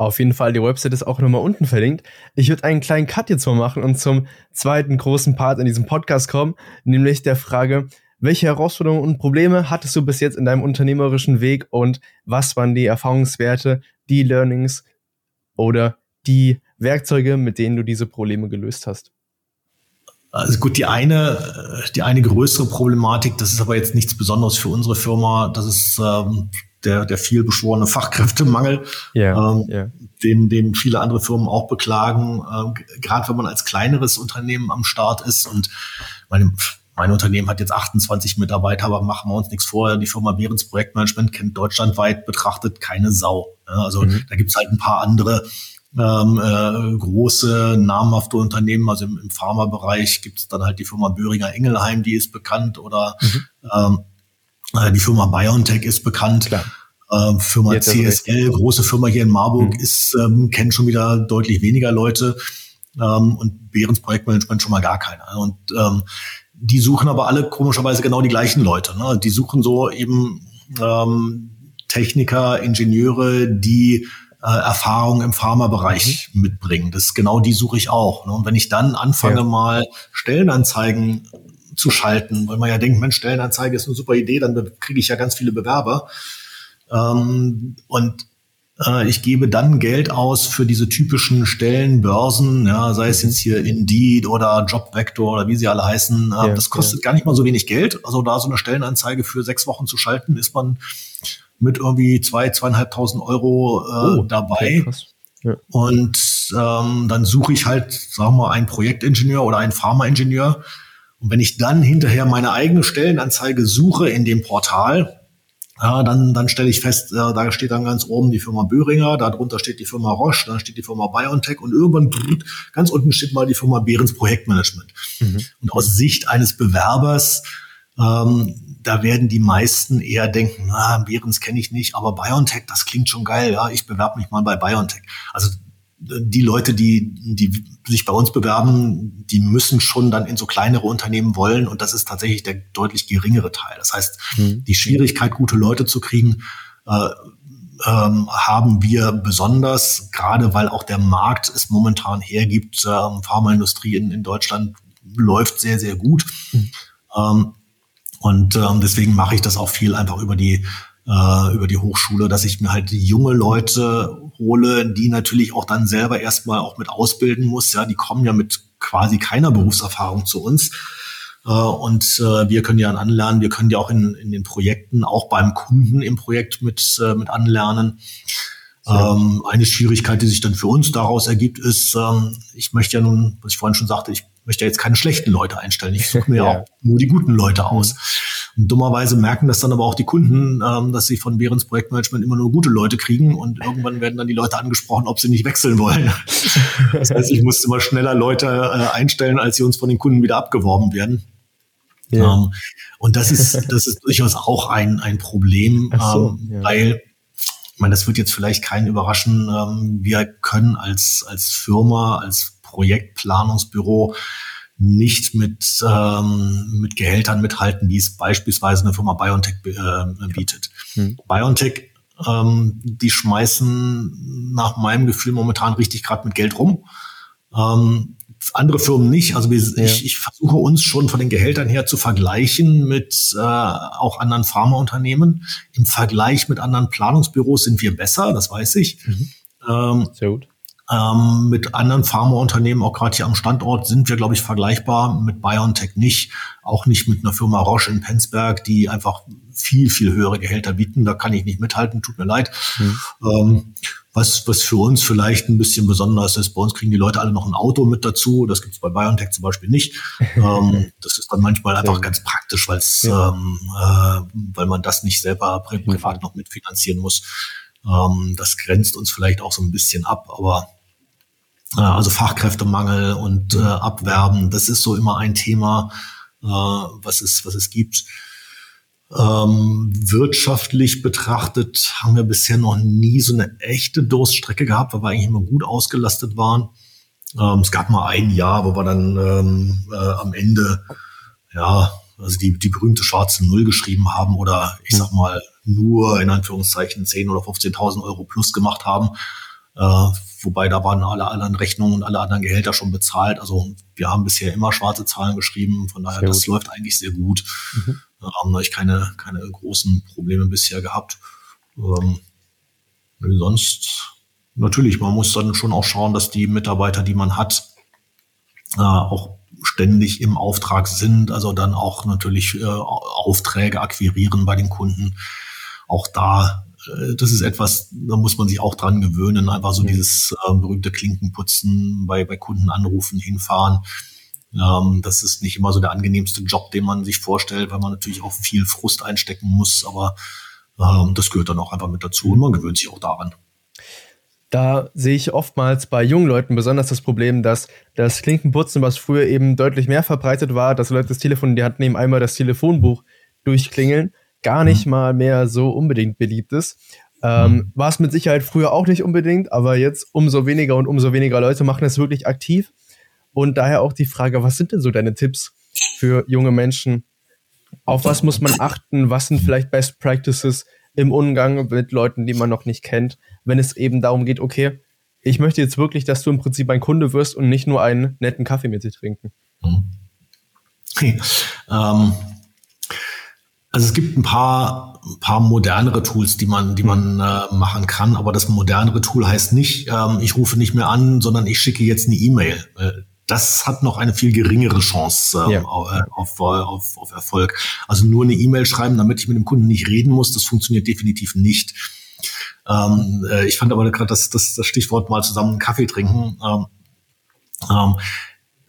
Auf jeden Fall, die Website ist auch nochmal unten verlinkt. Ich würde einen kleinen Cut jetzt mal machen und zum zweiten großen Part in diesem Podcast kommen, nämlich der Frage, welche Herausforderungen und Probleme hattest du bis jetzt in deinem unternehmerischen Weg und was waren die Erfahrungswerte, die Learnings oder die Werkzeuge, mit denen du diese Probleme gelöst hast? Also gut, die eine, die eine größere Problematik, das ist aber jetzt nichts Besonderes für unsere Firma, das ist ähm, der, der viel beschworene Fachkräftemangel, yeah, ähm, yeah. Den, den viele andere Firmen auch beklagen, äh, gerade wenn man als kleineres Unternehmen am Start ist. Und meine, mein Unternehmen hat jetzt 28 Mitarbeiter, aber machen wir uns nichts vor. Die Firma Behrens Projektmanagement kennt deutschlandweit betrachtet keine Sau. Also mhm. da gibt's halt ein paar andere ähm, äh, große, namhafte Unternehmen. Also im, im Pharmabereich gibt's dann halt die Firma Böhringer Engelheim, die ist bekannt, oder mhm. ähm, äh, die Firma BioNTech ist bekannt. Klar. Ähm, Firma Jetzt CSL, große Firma hier in Marburg, mhm. ist, ähm, kennen schon wieder deutlich weniger Leute ähm, und Behrens Projektmanagement schon mal gar keiner. Und ähm, die suchen aber alle komischerweise genau die gleichen Leute. Ne? Die suchen so eben ähm, Techniker, Ingenieure, die äh, Erfahrung im Pharmabereich mhm. mitbringen. Das genau die suche ich auch. Ne? Und wenn ich dann anfange, ja. mal Stellenanzeigen zu schalten, weil man ja denkt, Mensch, Stellenanzeige ist eine super Idee, dann kriege ich ja ganz viele Bewerber. Ähm, und äh, ich gebe dann Geld aus für diese typischen Stellenbörsen, ja, sei es jetzt hier Indeed oder Jobvector oder wie sie alle heißen. Äh, ja, das kostet ja. gar nicht mal so wenig Geld. Also da so eine Stellenanzeige für sechs Wochen zu schalten, ist man mit irgendwie zwei, zweieinhalbtausend Euro äh, oh, dabei. Okay, ja. Und ähm, dann suche ich halt, sagen wir mal, einen Projektingenieur oder einen Pharmaingenieur, und wenn ich dann hinterher meine eigene Stellenanzeige suche in dem Portal, ja, dann, dann stelle ich fest, äh, da steht dann ganz oben die Firma Böhringer, darunter steht die Firma Roche, dann steht die Firma BioNTech und irgendwann ganz unten steht mal die Firma Behrens Projektmanagement. Mhm. Und aus Sicht eines Bewerbers, ähm, da werden die meisten eher denken, na, Behrens kenne ich nicht, aber BioNTech, das klingt schon geil, ja, ich bewerbe mich mal bei BioNTech. Also die Leute, die, die sich bei uns bewerben, die müssen schon dann in so kleinere Unternehmen wollen und das ist tatsächlich der deutlich geringere Teil. Das heißt, mhm. die Schwierigkeit, gute Leute zu kriegen, äh, ähm, haben wir besonders, gerade weil auch der Markt es momentan hergibt. Ähm, Pharmaindustrie in, in Deutschland läuft sehr, sehr gut. Mhm. Ähm, und ähm, deswegen mache ich das auch viel einfach über die äh, über die Hochschule, dass ich mir halt junge Leute hole, die natürlich auch dann selber erstmal auch mit ausbilden muss. Ja, die kommen ja mit quasi keiner Berufserfahrung zu uns. Äh, und äh, wir können ja anlernen, wir können ja auch in, in den Projekten, auch beim Kunden im Projekt mit, äh, mit anlernen. Ähm, eine Schwierigkeit, die sich dann für uns daraus ergibt, ist, ähm, ich möchte ja nun, was ich vorhin schon sagte, ich möchte ja jetzt keine schlechten Leute einstellen. Ich suche mir ja auch nur die guten Leute aus. Und dummerweise merken das dann aber auch die Kunden, ähm, dass sie von Behrens Projektmanagement immer nur gute Leute kriegen und irgendwann werden dann die Leute angesprochen, ob sie nicht wechseln wollen. das heißt, ich muss immer schneller Leute äh, einstellen, als sie uns von den Kunden wieder abgeworben werden. Ja. Ähm, und das ist, das ist durchaus auch ein, ein Problem, so, ähm, ja. weil ich meine, das wird jetzt vielleicht keinen überraschen. Ähm, wir können als, als Firma, als Projektplanungsbüro nicht mit, ähm, mit Gehältern mithalten, wie es beispielsweise eine Firma BioNTech äh, bietet. Hm. BioNTech, ähm, die schmeißen nach meinem Gefühl momentan richtig gerade mit Geld rum. Ähm, andere Firmen nicht. Also wir, ja. ich, ich versuche uns schon von den Gehältern her zu vergleichen mit äh, auch anderen Pharmaunternehmen. Im Vergleich mit anderen Planungsbüros sind wir besser, das weiß ich. Mhm. Ähm, Sehr gut. Ähm, mit anderen Pharmaunternehmen, auch gerade hier am Standort, sind wir, glaube ich, vergleichbar. Mit BioNTech nicht. Auch nicht mit einer Firma Roche in Penzberg, die einfach viel, viel höhere Gehälter bieten. Da kann ich nicht mithalten, tut mir leid. Mhm. Ähm, was, was für uns vielleicht ein bisschen besonders ist, bei uns kriegen die Leute alle noch ein Auto mit dazu. Das gibt es bei BioNTech zum Beispiel nicht. ähm, das ist dann manchmal einfach ganz praktisch, weil's, ja. ähm, äh, weil man das nicht selber privat noch mitfinanzieren muss. Ähm, das grenzt uns vielleicht auch so ein bisschen ab, aber äh, also Fachkräftemangel und äh, Abwerben, das ist so immer ein Thema, äh, was, es, was es gibt. Ähm, wirtschaftlich betrachtet haben wir bisher noch nie so eine echte Durststrecke gehabt, weil wir eigentlich immer gut ausgelastet waren. Ähm, es gab mal ein Jahr, wo wir dann ähm, äh, am Ende ja also die, die berühmte schwarze Null geschrieben haben oder ich sag mal nur in Anführungszeichen 10 oder 15.000 Euro plus gemacht haben. Äh, wobei da waren alle anderen Rechnungen und alle anderen Gehälter schon bezahlt. Also wir haben bisher immer schwarze Zahlen geschrieben, von daher das läuft eigentlich sehr gut. Mhm. Äh, haben euch keine, keine großen Probleme bisher gehabt. Ähm, sonst natürlich, man muss dann schon auch schauen, dass die Mitarbeiter, die man hat, äh, auch ständig im Auftrag sind, also dann auch natürlich äh, Aufträge akquirieren bei den Kunden. Auch da, äh, das ist etwas, da muss man sich auch dran gewöhnen, einfach so mhm. dieses äh, berühmte Klinkenputzen bei, bei Kunden anrufen, hinfahren. Ähm, das ist nicht immer so der angenehmste Job, den man sich vorstellt, weil man natürlich auch viel Frust einstecken muss, aber ähm, das gehört dann auch einfach mit dazu und man gewöhnt sich auch daran. Da sehe ich oftmals bei jungen Leuten besonders das Problem, dass das Klinkenputzen, was früher eben deutlich mehr verbreitet war, dass Leute das Telefon in die Hand nehmen, einmal das Telefonbuch durchklingeln, gar nicht mhm. mal mehr so unbedingt beliebt ist. Ähm, mhm. war es mit Sicherheit früher auch nicht unbedingt, aber jetzt umso weniger und umso weniger Leute machen es wirklich aktiv. Und daher auch die Frage, was sind denn so deine Tipps für junge Menschen? Auf was muss man achten? Was sind vielleicht Best Practices im Umgang mit Leuten, die man noch nicht kennt, wenn es eben darum geht, okay, ich möchte jetzt wirklich, dass du im Prinzip ein Kunde wirst und nicht nur einen netten Kaffee mit dir trinken? Okay. Ähm, also es gibt ein paar, ein paar modernere Tools, die man, die man äh, machen kann, aber das modernere Tool heißt nicht, ähm, ich rufe nicht mehr an, sondern ich schicke jetzt eine E-Mail. Äh, das hat noch eine viel geringere Chance äh, ja. auf, auf, auf Erfolg. Also nur eine E-Mail schreiben, damit ich mit dem Kunden nicht reden muss, das funktioniert definitiv nicht. Ähm, äh, ich fand aber gerade das, das, das Stichwort mal zusammen Kaffee trinken. Ähm, ähm,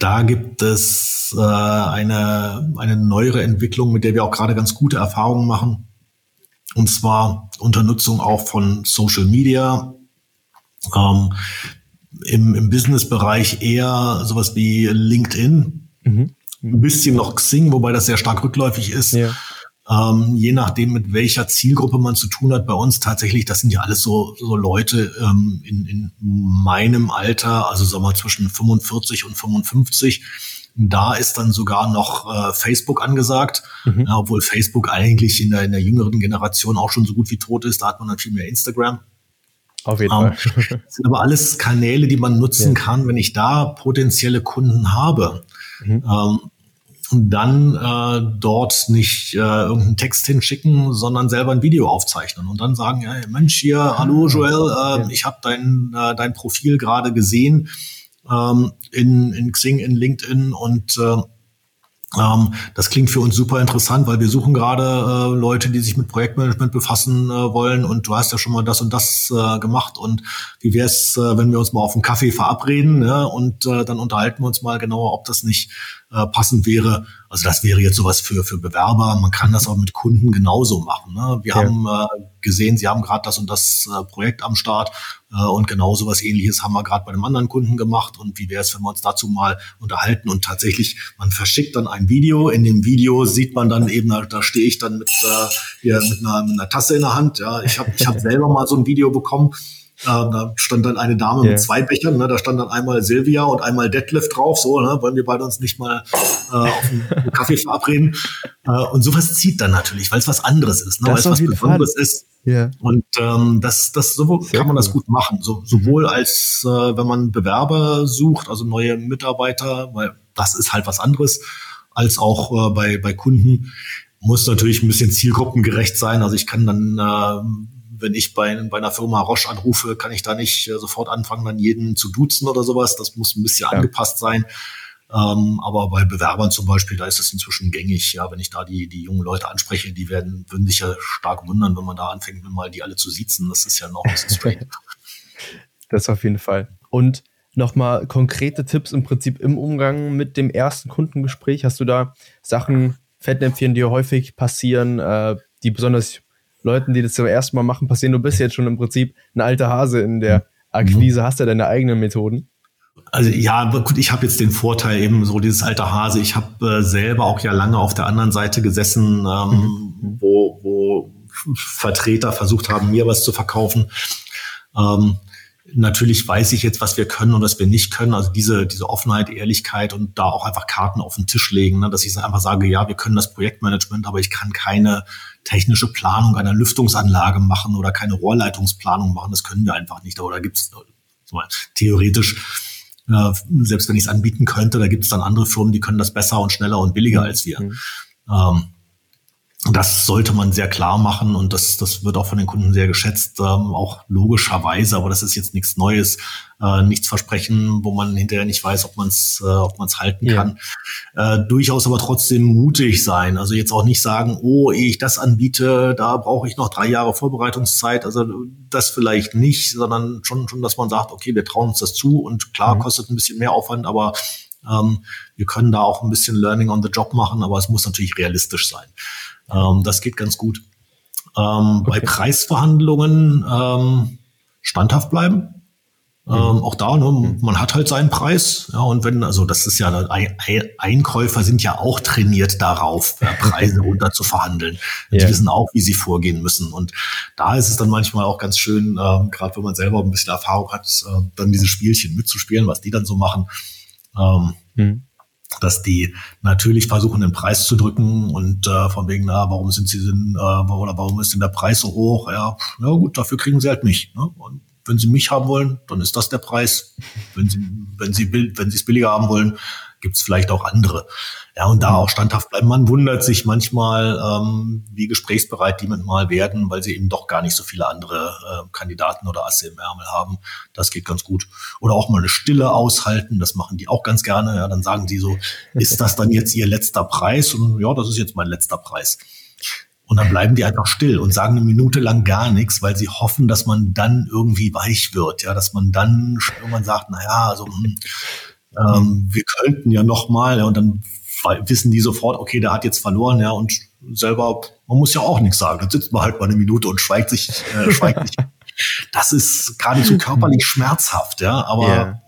da gibt es äh, eine, eine neuere Entwicklung, mit der wir auch gerade ganz gute Erfahrungen machen. Und zwar unter Nutzung auch von Social Media. Ähm, im, im Business-Bereich eher sowas wie LinkedIn, mhm. ein bisschen noch Xing, wobei das sehr stark rückläufig ist. Ja. Ähm, je nachdem, mit welcher Zielgruppe man zu tun hat, bei uns tatsächlich, das sind ja alles so, so Leute ähm, in, in meinem Alter, also sagen wir zwischen 45 und 55. Da ist dann sogar noch äh, Facebook angesagt, mhm. ja, obwohl Facebook eigentlich in der, in der jüngeren Generation auch schon so gut wie tot ist. Da hat man dann viel mehr Instagram. Auf jeden um, Fall. Das sind aber alles Kanäle, die man nutzen ja. kann, wenn ich da potenzielle Kunden habe. Mhm. Ähm, und dann äh, dort nicht äh, irgendeinen Text hinschicken, sondern selber ein Video aufzeichnen und dann sagen, hey, Mensch, hier, ah, hallo Joel, äh, ich habe dein, äh, dein Profil gerade gesehen ähm, in, in Xing, in LinkedIn und äh, ähm, das klingt für uns super interessant, weil wir suchen gerade äh, Leute, die sich mit Projektmanagement befassen äh, wollen. Und du hast ja schon mal das und das äh, gemacht. Und wie wäre es, äh, wenn wir uns mal auf einen Kaffee verabreden ja? und äh, dann unterhalten wir uns mal genauer, ob das nicht äh, passend wäre. Also das wäre jetzt sowas für, für Bewerber. Man kann das auch mit Kunden genauso machen. Ne? Wir ja. haben äh, gesehen, sie haben gerade das und das äh, Projekt am Start äh, und genau sowas ähnliches haben wir gerade bei einem anderen Kunden gemacht. Und wie wäre es, wenn wir uns dazu mal unterhalten und tatsächlich, man verschickt dann ein Video. In dem Video sieht man dann eben, da stehe ich dann mit, äh, hier mit einer, mit einer Tasse in der Hand. Ja, ich habe ich hab selber mal so ein Video bekommen da stand dann eine Dame yeah. mit zwei Bechern, ne? da stand dann einmal Silvia und einmal Deadlift drauf, so, ne? wollen wir beide uns nicht mal äh, auf einen Kaffee verabreden. Äh, und sowas zieht dann natürlich, weil es was anderes ist, ne? weil es was Besonderes ist. Yeah. Und ähm, das, das so Sehr kann man cool. das gut machen. So, sowohl als äh, wenn man Bewerber sucht, also neue Mitarbeiter, weil das ist halt was anderes, als auch äh, bei, bei Kunden muss natürlich ein bisschen zielgruppengerecht sein. Also ich kann dann äh, wenn ich bei, bei einer Firma Roche anrufe, kann ich da nicht äh, sofort anfangen, dann jeden zu duzen oder sowas. Das muss ein bisschen ja. angepasst sein. Ähm, aber bei Bewerbern zum Beispiel, da ist es inzwischen gängig. Ja, wenn ich da die, die jungen Leute anspreche, die werden, würden sich ja stark wundern, wenn man da anfängt, mal die alle zu siezen. Das ist ja noch ein bisschen strange. das auf jeden Fall. Und nochmal konkrete Tipps im Prinzip im Umgang mit dem ersten Kundengespräch. Hast du da Sachen, Fettnäpfchen, die häufig passieren, äh, die besonders Leuten, die das zum ersten Mal machen, passieren? Du bist jetzt schon im Prinzip ein alter Hase in der Akquise, mhm. hast du deine eigenen Methoden? Also ja, gut, ich habe jetzt den Vorteil eben so dieses alte Hase. Ich habe äh, selber auch ja lange auf der anderen Seite gesessen, ähm, mhm. wo, wo Vertreter versucht haben, mir was zu verkaufen. Ähm, natürlich weiß ich jetzt, was wir können und was wir nicht können. Also diese, diese Offenheit, Ehrlichkeit und da auch einfach Karten auf den Tisch legen, ne? dass ich einfach sage, ja, wir können das Projektmanagement, aber ich kann keine technische Planung einer Lüftungsanlage machen oder keine Rohrleitungsplanung machen. Das können wir einfach nicht. Oder gibt es theoretisch äh, selbst wenn ich es anbieten könnte, da gibt es dann andere Firmen, die können das besser und schneller und billiger mhm. als wir. Mhm. Ähm, das sollte man sehr klar machen und das, das wird auch von den Kunden sehr geschätzt, ähm, auch logischerweise, aber das ist jetzt nichts Neues, äh, nichts versprechen, wo man hinterher nicht weiß, ob man es äh, ob man's halten ja. kann. Äh, durchaus aber trotzdem mutig sein. Also jetzt auch nicht sagen, oh, ehe ich das anbiete, da brauche ich noch drei Jahre Vorbereitungszeit. Also das vielleicht nicht, sondern schon, schon, dass man sagt, okay, wir trauen uns das zu und klar, mhm. kostet ein bisschen mehr Aufwand, aber ähm, wir können da auch ein bisschen Learning on the Job machen, aber es muss natürlich realistisch sein. Ähm, das geht ganz gut. Ähm, okay. Bei Preisverhandlungen ähm, standhaft bleiben. Ähm, mhm. auch da, ne, mhm. man hat halt seinen Preis. Ja, und wenn, also das ist ja, Einkäufer sind ja auch trainiert darauf, Preise runter zu verhandeln. Die yeah. wissen auch, wie sie vorgehen müssen. Und da ist es dann manchmal auch ganz schön, ähm, gerade wenn man selber ein bisschen Erfahrung hat, äh, dann diese Spielchen mitzuspielen, was die dann so machen. Ähm, mhm dass die natürlich versuchen, den Preis zu drücken und äh, von wegen, na, warum sind sie denn, äh, oder warum ist denn der Preis so hoch? Ja, ja gut, dafür kriegen sie halt mich. Ne? Und wenn sie mich haben wollen, dann ist das der Preis. Wenn sie, wenn sie, wenn sie es billiger haben wollen, gibt es vielleicht auch andere. Ja, und da mhm. auch standhaft bleiben. Man wundert sich manchmal, ähm, wie gesprächsbereit die mit mal werden, weil sie eben doch gar nicht so viele andere äh, Kandidaten oder Asse im Ärmel haben. Das geht ganz gut. Oder auch mal eine Stille aushalten, das machen die auch ganz gerne. Ja, dann sagen sie so, ist das dann jetzt ihr letzter Preis? Und ja, das ist jetzt mein letzter Preis. Und dann bleiben die einfach still und sagen eine Minute lang gar nichts, weil sie hoffen, dass man dann irgendwie weich wird, ja, dass man dann irgendwann sagt, na ja, also hm, ähm, wir könnten ja noch mal, ja, und dann wissen die sofort, okay, der hat jetzt verloren, ja, und selber, man muss ja auch nichts sagen. Dann sitzt man halt mal eine Minute und schweigt sich, äh, schweigt nicht. Das ist geradezu körperlich schmerzhaft, ja, aber yeah.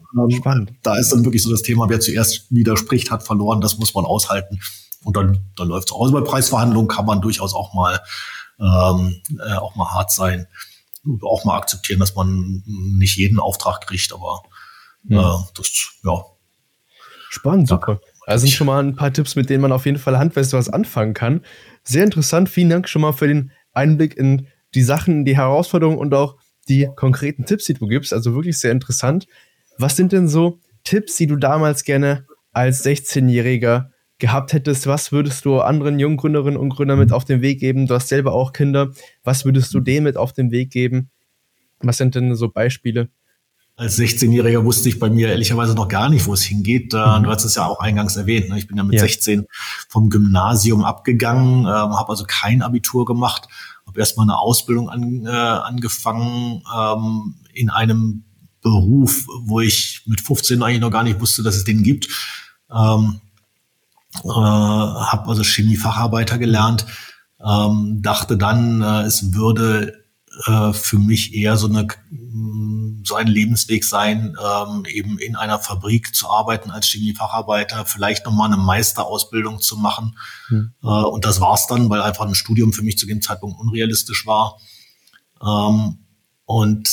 ähm, da ist dann wirklich so das Thema, wer zuerst widerspricht, hat verloren, das muss man aushalten. Und dann, dann läuft es auch. Also bei Preisverhandlungen kann man durchaus auch mal, ähm, äh, auch mal hart sein. Auch mal akzeptieren, dass man nicht jeden Auftrag kriegt, aber äh, das, ja, Spannend, super. Also sind schon mal ein paar Tipps, mit denen man auf jeden Fall handfest was anfangen kann. Sehr interessant. Vielen Dank schon mal für den Einblick in die Sachen, die Herausforderungen und auch die konkreten Tipps, die du gibst. Also wirklich sehr interessant. Was sind denn so Tipps, die du damals gerne als 16-Jähriger gehabt hättest? Was würdest du anderen jungen Gründerinnen und Gründern mit auf den Weg geben? Du hast selber auch Kinder. Was würdest du denen mit auf den Weg geben? Was sind denn so Beispiele? Als 16-Jähriger wusste ich bei mir ehrlicherweise noch gar nicht, wo es hingeht. Mhm. Du hast es ja auch eingangs erwähnt. Ne? Ich bin ja mit ja. 16 vom Gymnasium abgegangen, ähm, habe also kein Abitur gemacht, habe erstmal eine Ausbildung an, äh, angefangen ähm, in einem Beruf, wo ich mit 15 eigentlich noch gar nicht wusste, dass es den gibt. Ähm, äh, habe also Chemiefacharbeiter gelernt, ähm, dachte dann, äh, es würde äh, für mich eher so eine so ein Lebensweg sein, ähm, eben in einer Fabrik zu arbeiten als Chemiefacharbeiter, vielleicht nochmal eine Meisterausbildung zu machen. Mhm. Äh, und das war's dann, weil einfach ein Studium für mich zu dem Zeitpunkt unrealistisch war. Ähm, und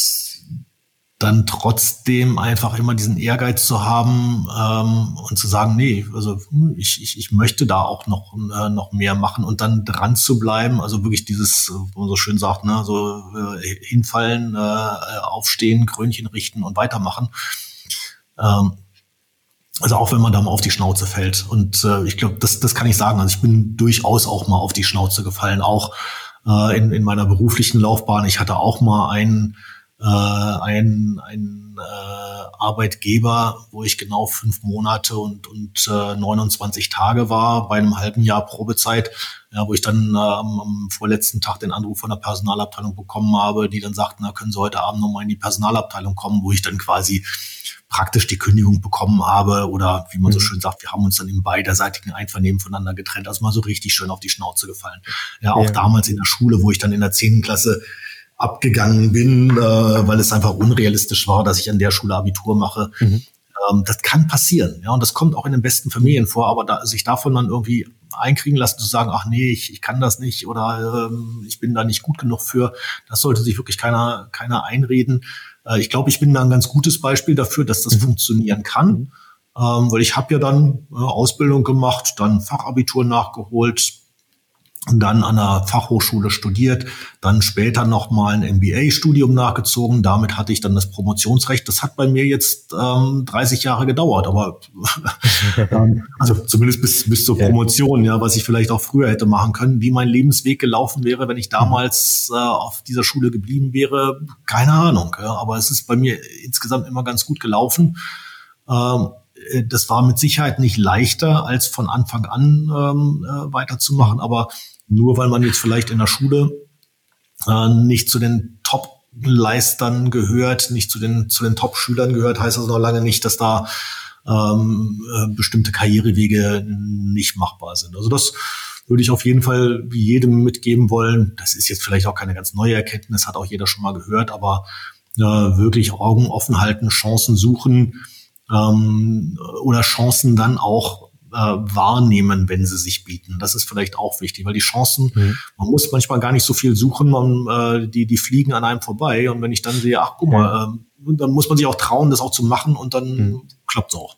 dann trotzdem einfach immer diesen Ehrgeiz zu haben ähm, und zu sagen, nee, also hm, ich, ich, ich möchte da auch noch, äh, noch mehr machen und dann dran zu bleiben. Also wirklich dieses, wo man so schön sagt, ne, so äh, hinfallen, äh, aufstehen, Krönchen richten und weitermachen. Ähm, also auch wenn man da mal auf die Schnauze fällt. Und äh, ich glaube, das, das kann ich sagen. Also ich bin durchaus auch mal auf die Schnauze gefallen, auch äh, in, in meiner beruflichen Laufbahn. Ich hatte auch mal einen, äh, einen, einen äh, Arbeitgeber, wo ich genau fünf Monate und, und äh, 29 Tage war bei einem halben Jahr Probezeit, ja, wo ich dann äh, am, am vorletzten Tag den Anruf von der Personalabteilung bekommen habe, die dann sagten, na, können Sie heute Abend nochmal in die Personalabteilung kommen, wo ich dann quasi praktisch die Kündigung bekommen habe oder wie man so mhm. schön sagt, wir haben uns dann im beiderseitigen Einvernehmen voneinander getrennt. Also mal so richtig schön auf die Schnauze gefallen. Ja, auch ja. damals in der Schule, wo ich dann in der zehnten Klasse abgegangen bin, äh, weil es einfach unrealistisch war, dass ich an der Schule Abitur mache. Mhm. Ähm, das kann passieren, ja, und das kommt auch in den besten Familien vor, aber da, sich davon dann irgendwie einkriegen lassen, zu sagen, ach nee, ich, ich kann das nicht oder ähm, ich bin da nicht gut genug für, das sollte sich wirklich keiner, keiner einreden. Äh, ich glaube, ich bin da ein ganz gutes Beispiel dafür, dass das mhm. funktionieren kann. Mhm. Ähm, weil ich habe ja dann äh, Ausbildung gemacht, dann Fachabitur nachgeholt, dann an der Fachhochschule studiert, dann später nochmal ein MBA-Studium nachgezogen. Damit hatte ich dann das Promotionsrecht. Das hat bei mir jetzt ähm, 30 Jahre gedauert, aber also zumindest bis, bis zur Promotion, ja, was ich vielleicht auch früher hätte machen können. Wie mein Lebensweg gelaufen wäre, wenn ich damals äh, auf dieser Schule geblieben wäre, keine Ahnung. Ja, aber es ist bei mir insgesamt immer ganz gut gelaufen. Ähm, äh, das war mit Sicherheit nicht leichter, als von Anfang an ähm, äh, weiterzumachen, aber nur weil man jetzt vielleicht in der Schule äh, nicht zu den Top-Leistern gehört, nicht zu den, zu den Top-Schülern gehört, heißt das noch lange nicht, dass da ähm, äh, bestimmte Karrierewege nicht machbar sind. Also das würde ich auf jeden Fall jedem mitgeben wollen. Das ist jetzt vielleicht auch keine ganz neue Erkenntnis, hat auch jeder schon mal gehört, aber äh, wirklich Augen offen halten, Chancen suchen ähm, oder Chancen dann auch äh, wahrnehmen, wenn sie sich bieten. Das ist vielleicht auch wichtig, weil die Chancen, mhm. man muss manchmal gar nicht so viel suchen, man, äh, die, die fliegen an einem vorbei. Und wenn ich dann sehe, ach guck mal, äh, dann muss man sich auch trauen, das auch zu machen und dann mhm. klappt es auch.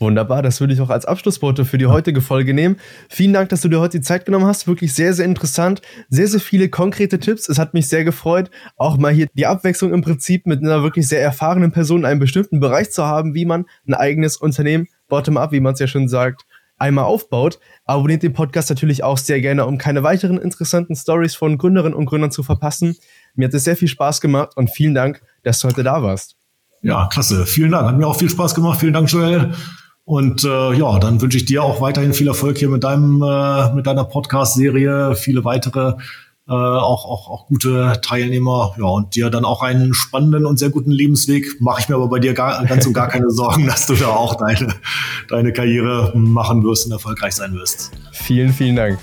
Wunderbar, das würde ich auch als Abschlussworte für die heutige Folge nehmen. Vielen Dank, dass du dir heute die Zeit genommen hast. Wirklich sehr, sehr interessant. Sehr, sehr viele konkrete Tipps. Es hat mich sehr gefreut, auch mal hier die Abwechslung im Prinzip mit einer wirklich sehr erfahrenen Person in einem bestimmten Bereich zu haben, wie man ein eigenes Unternehmen bottom-up, wie man es ja schon sagt, einmal aufbaut. Abonniert den Podcast natürlich auch sehr gerne, um keine weiteren interessanten Stories von Gründerinnen und Gründern zu verpassen. Mir hat es sehr viel Spaß gemacht und vielen Dank, dass du heute da warst. Ja, klasse. Vielen Dank. Hat mir auch viel Spaß gemacht. Vielen Dank, Joel. Und äh, ja, dann wünsche ich dir auch weiterhin viel Erfolg hier mit deinem äh, mit deiner Podcast-Serie, viele weitere äh, auch, auch, auch gute Teilnehmer. Ja, und dir dann auch einen spannenden und sehr guten Lebensweg. Mache ich mir aber bei dir gar, ganz und gar keine Sorgen, dass du da auch deine, deine Karriere machen wirst und erfolgreich sein wirst. Vielen, vielen Dank.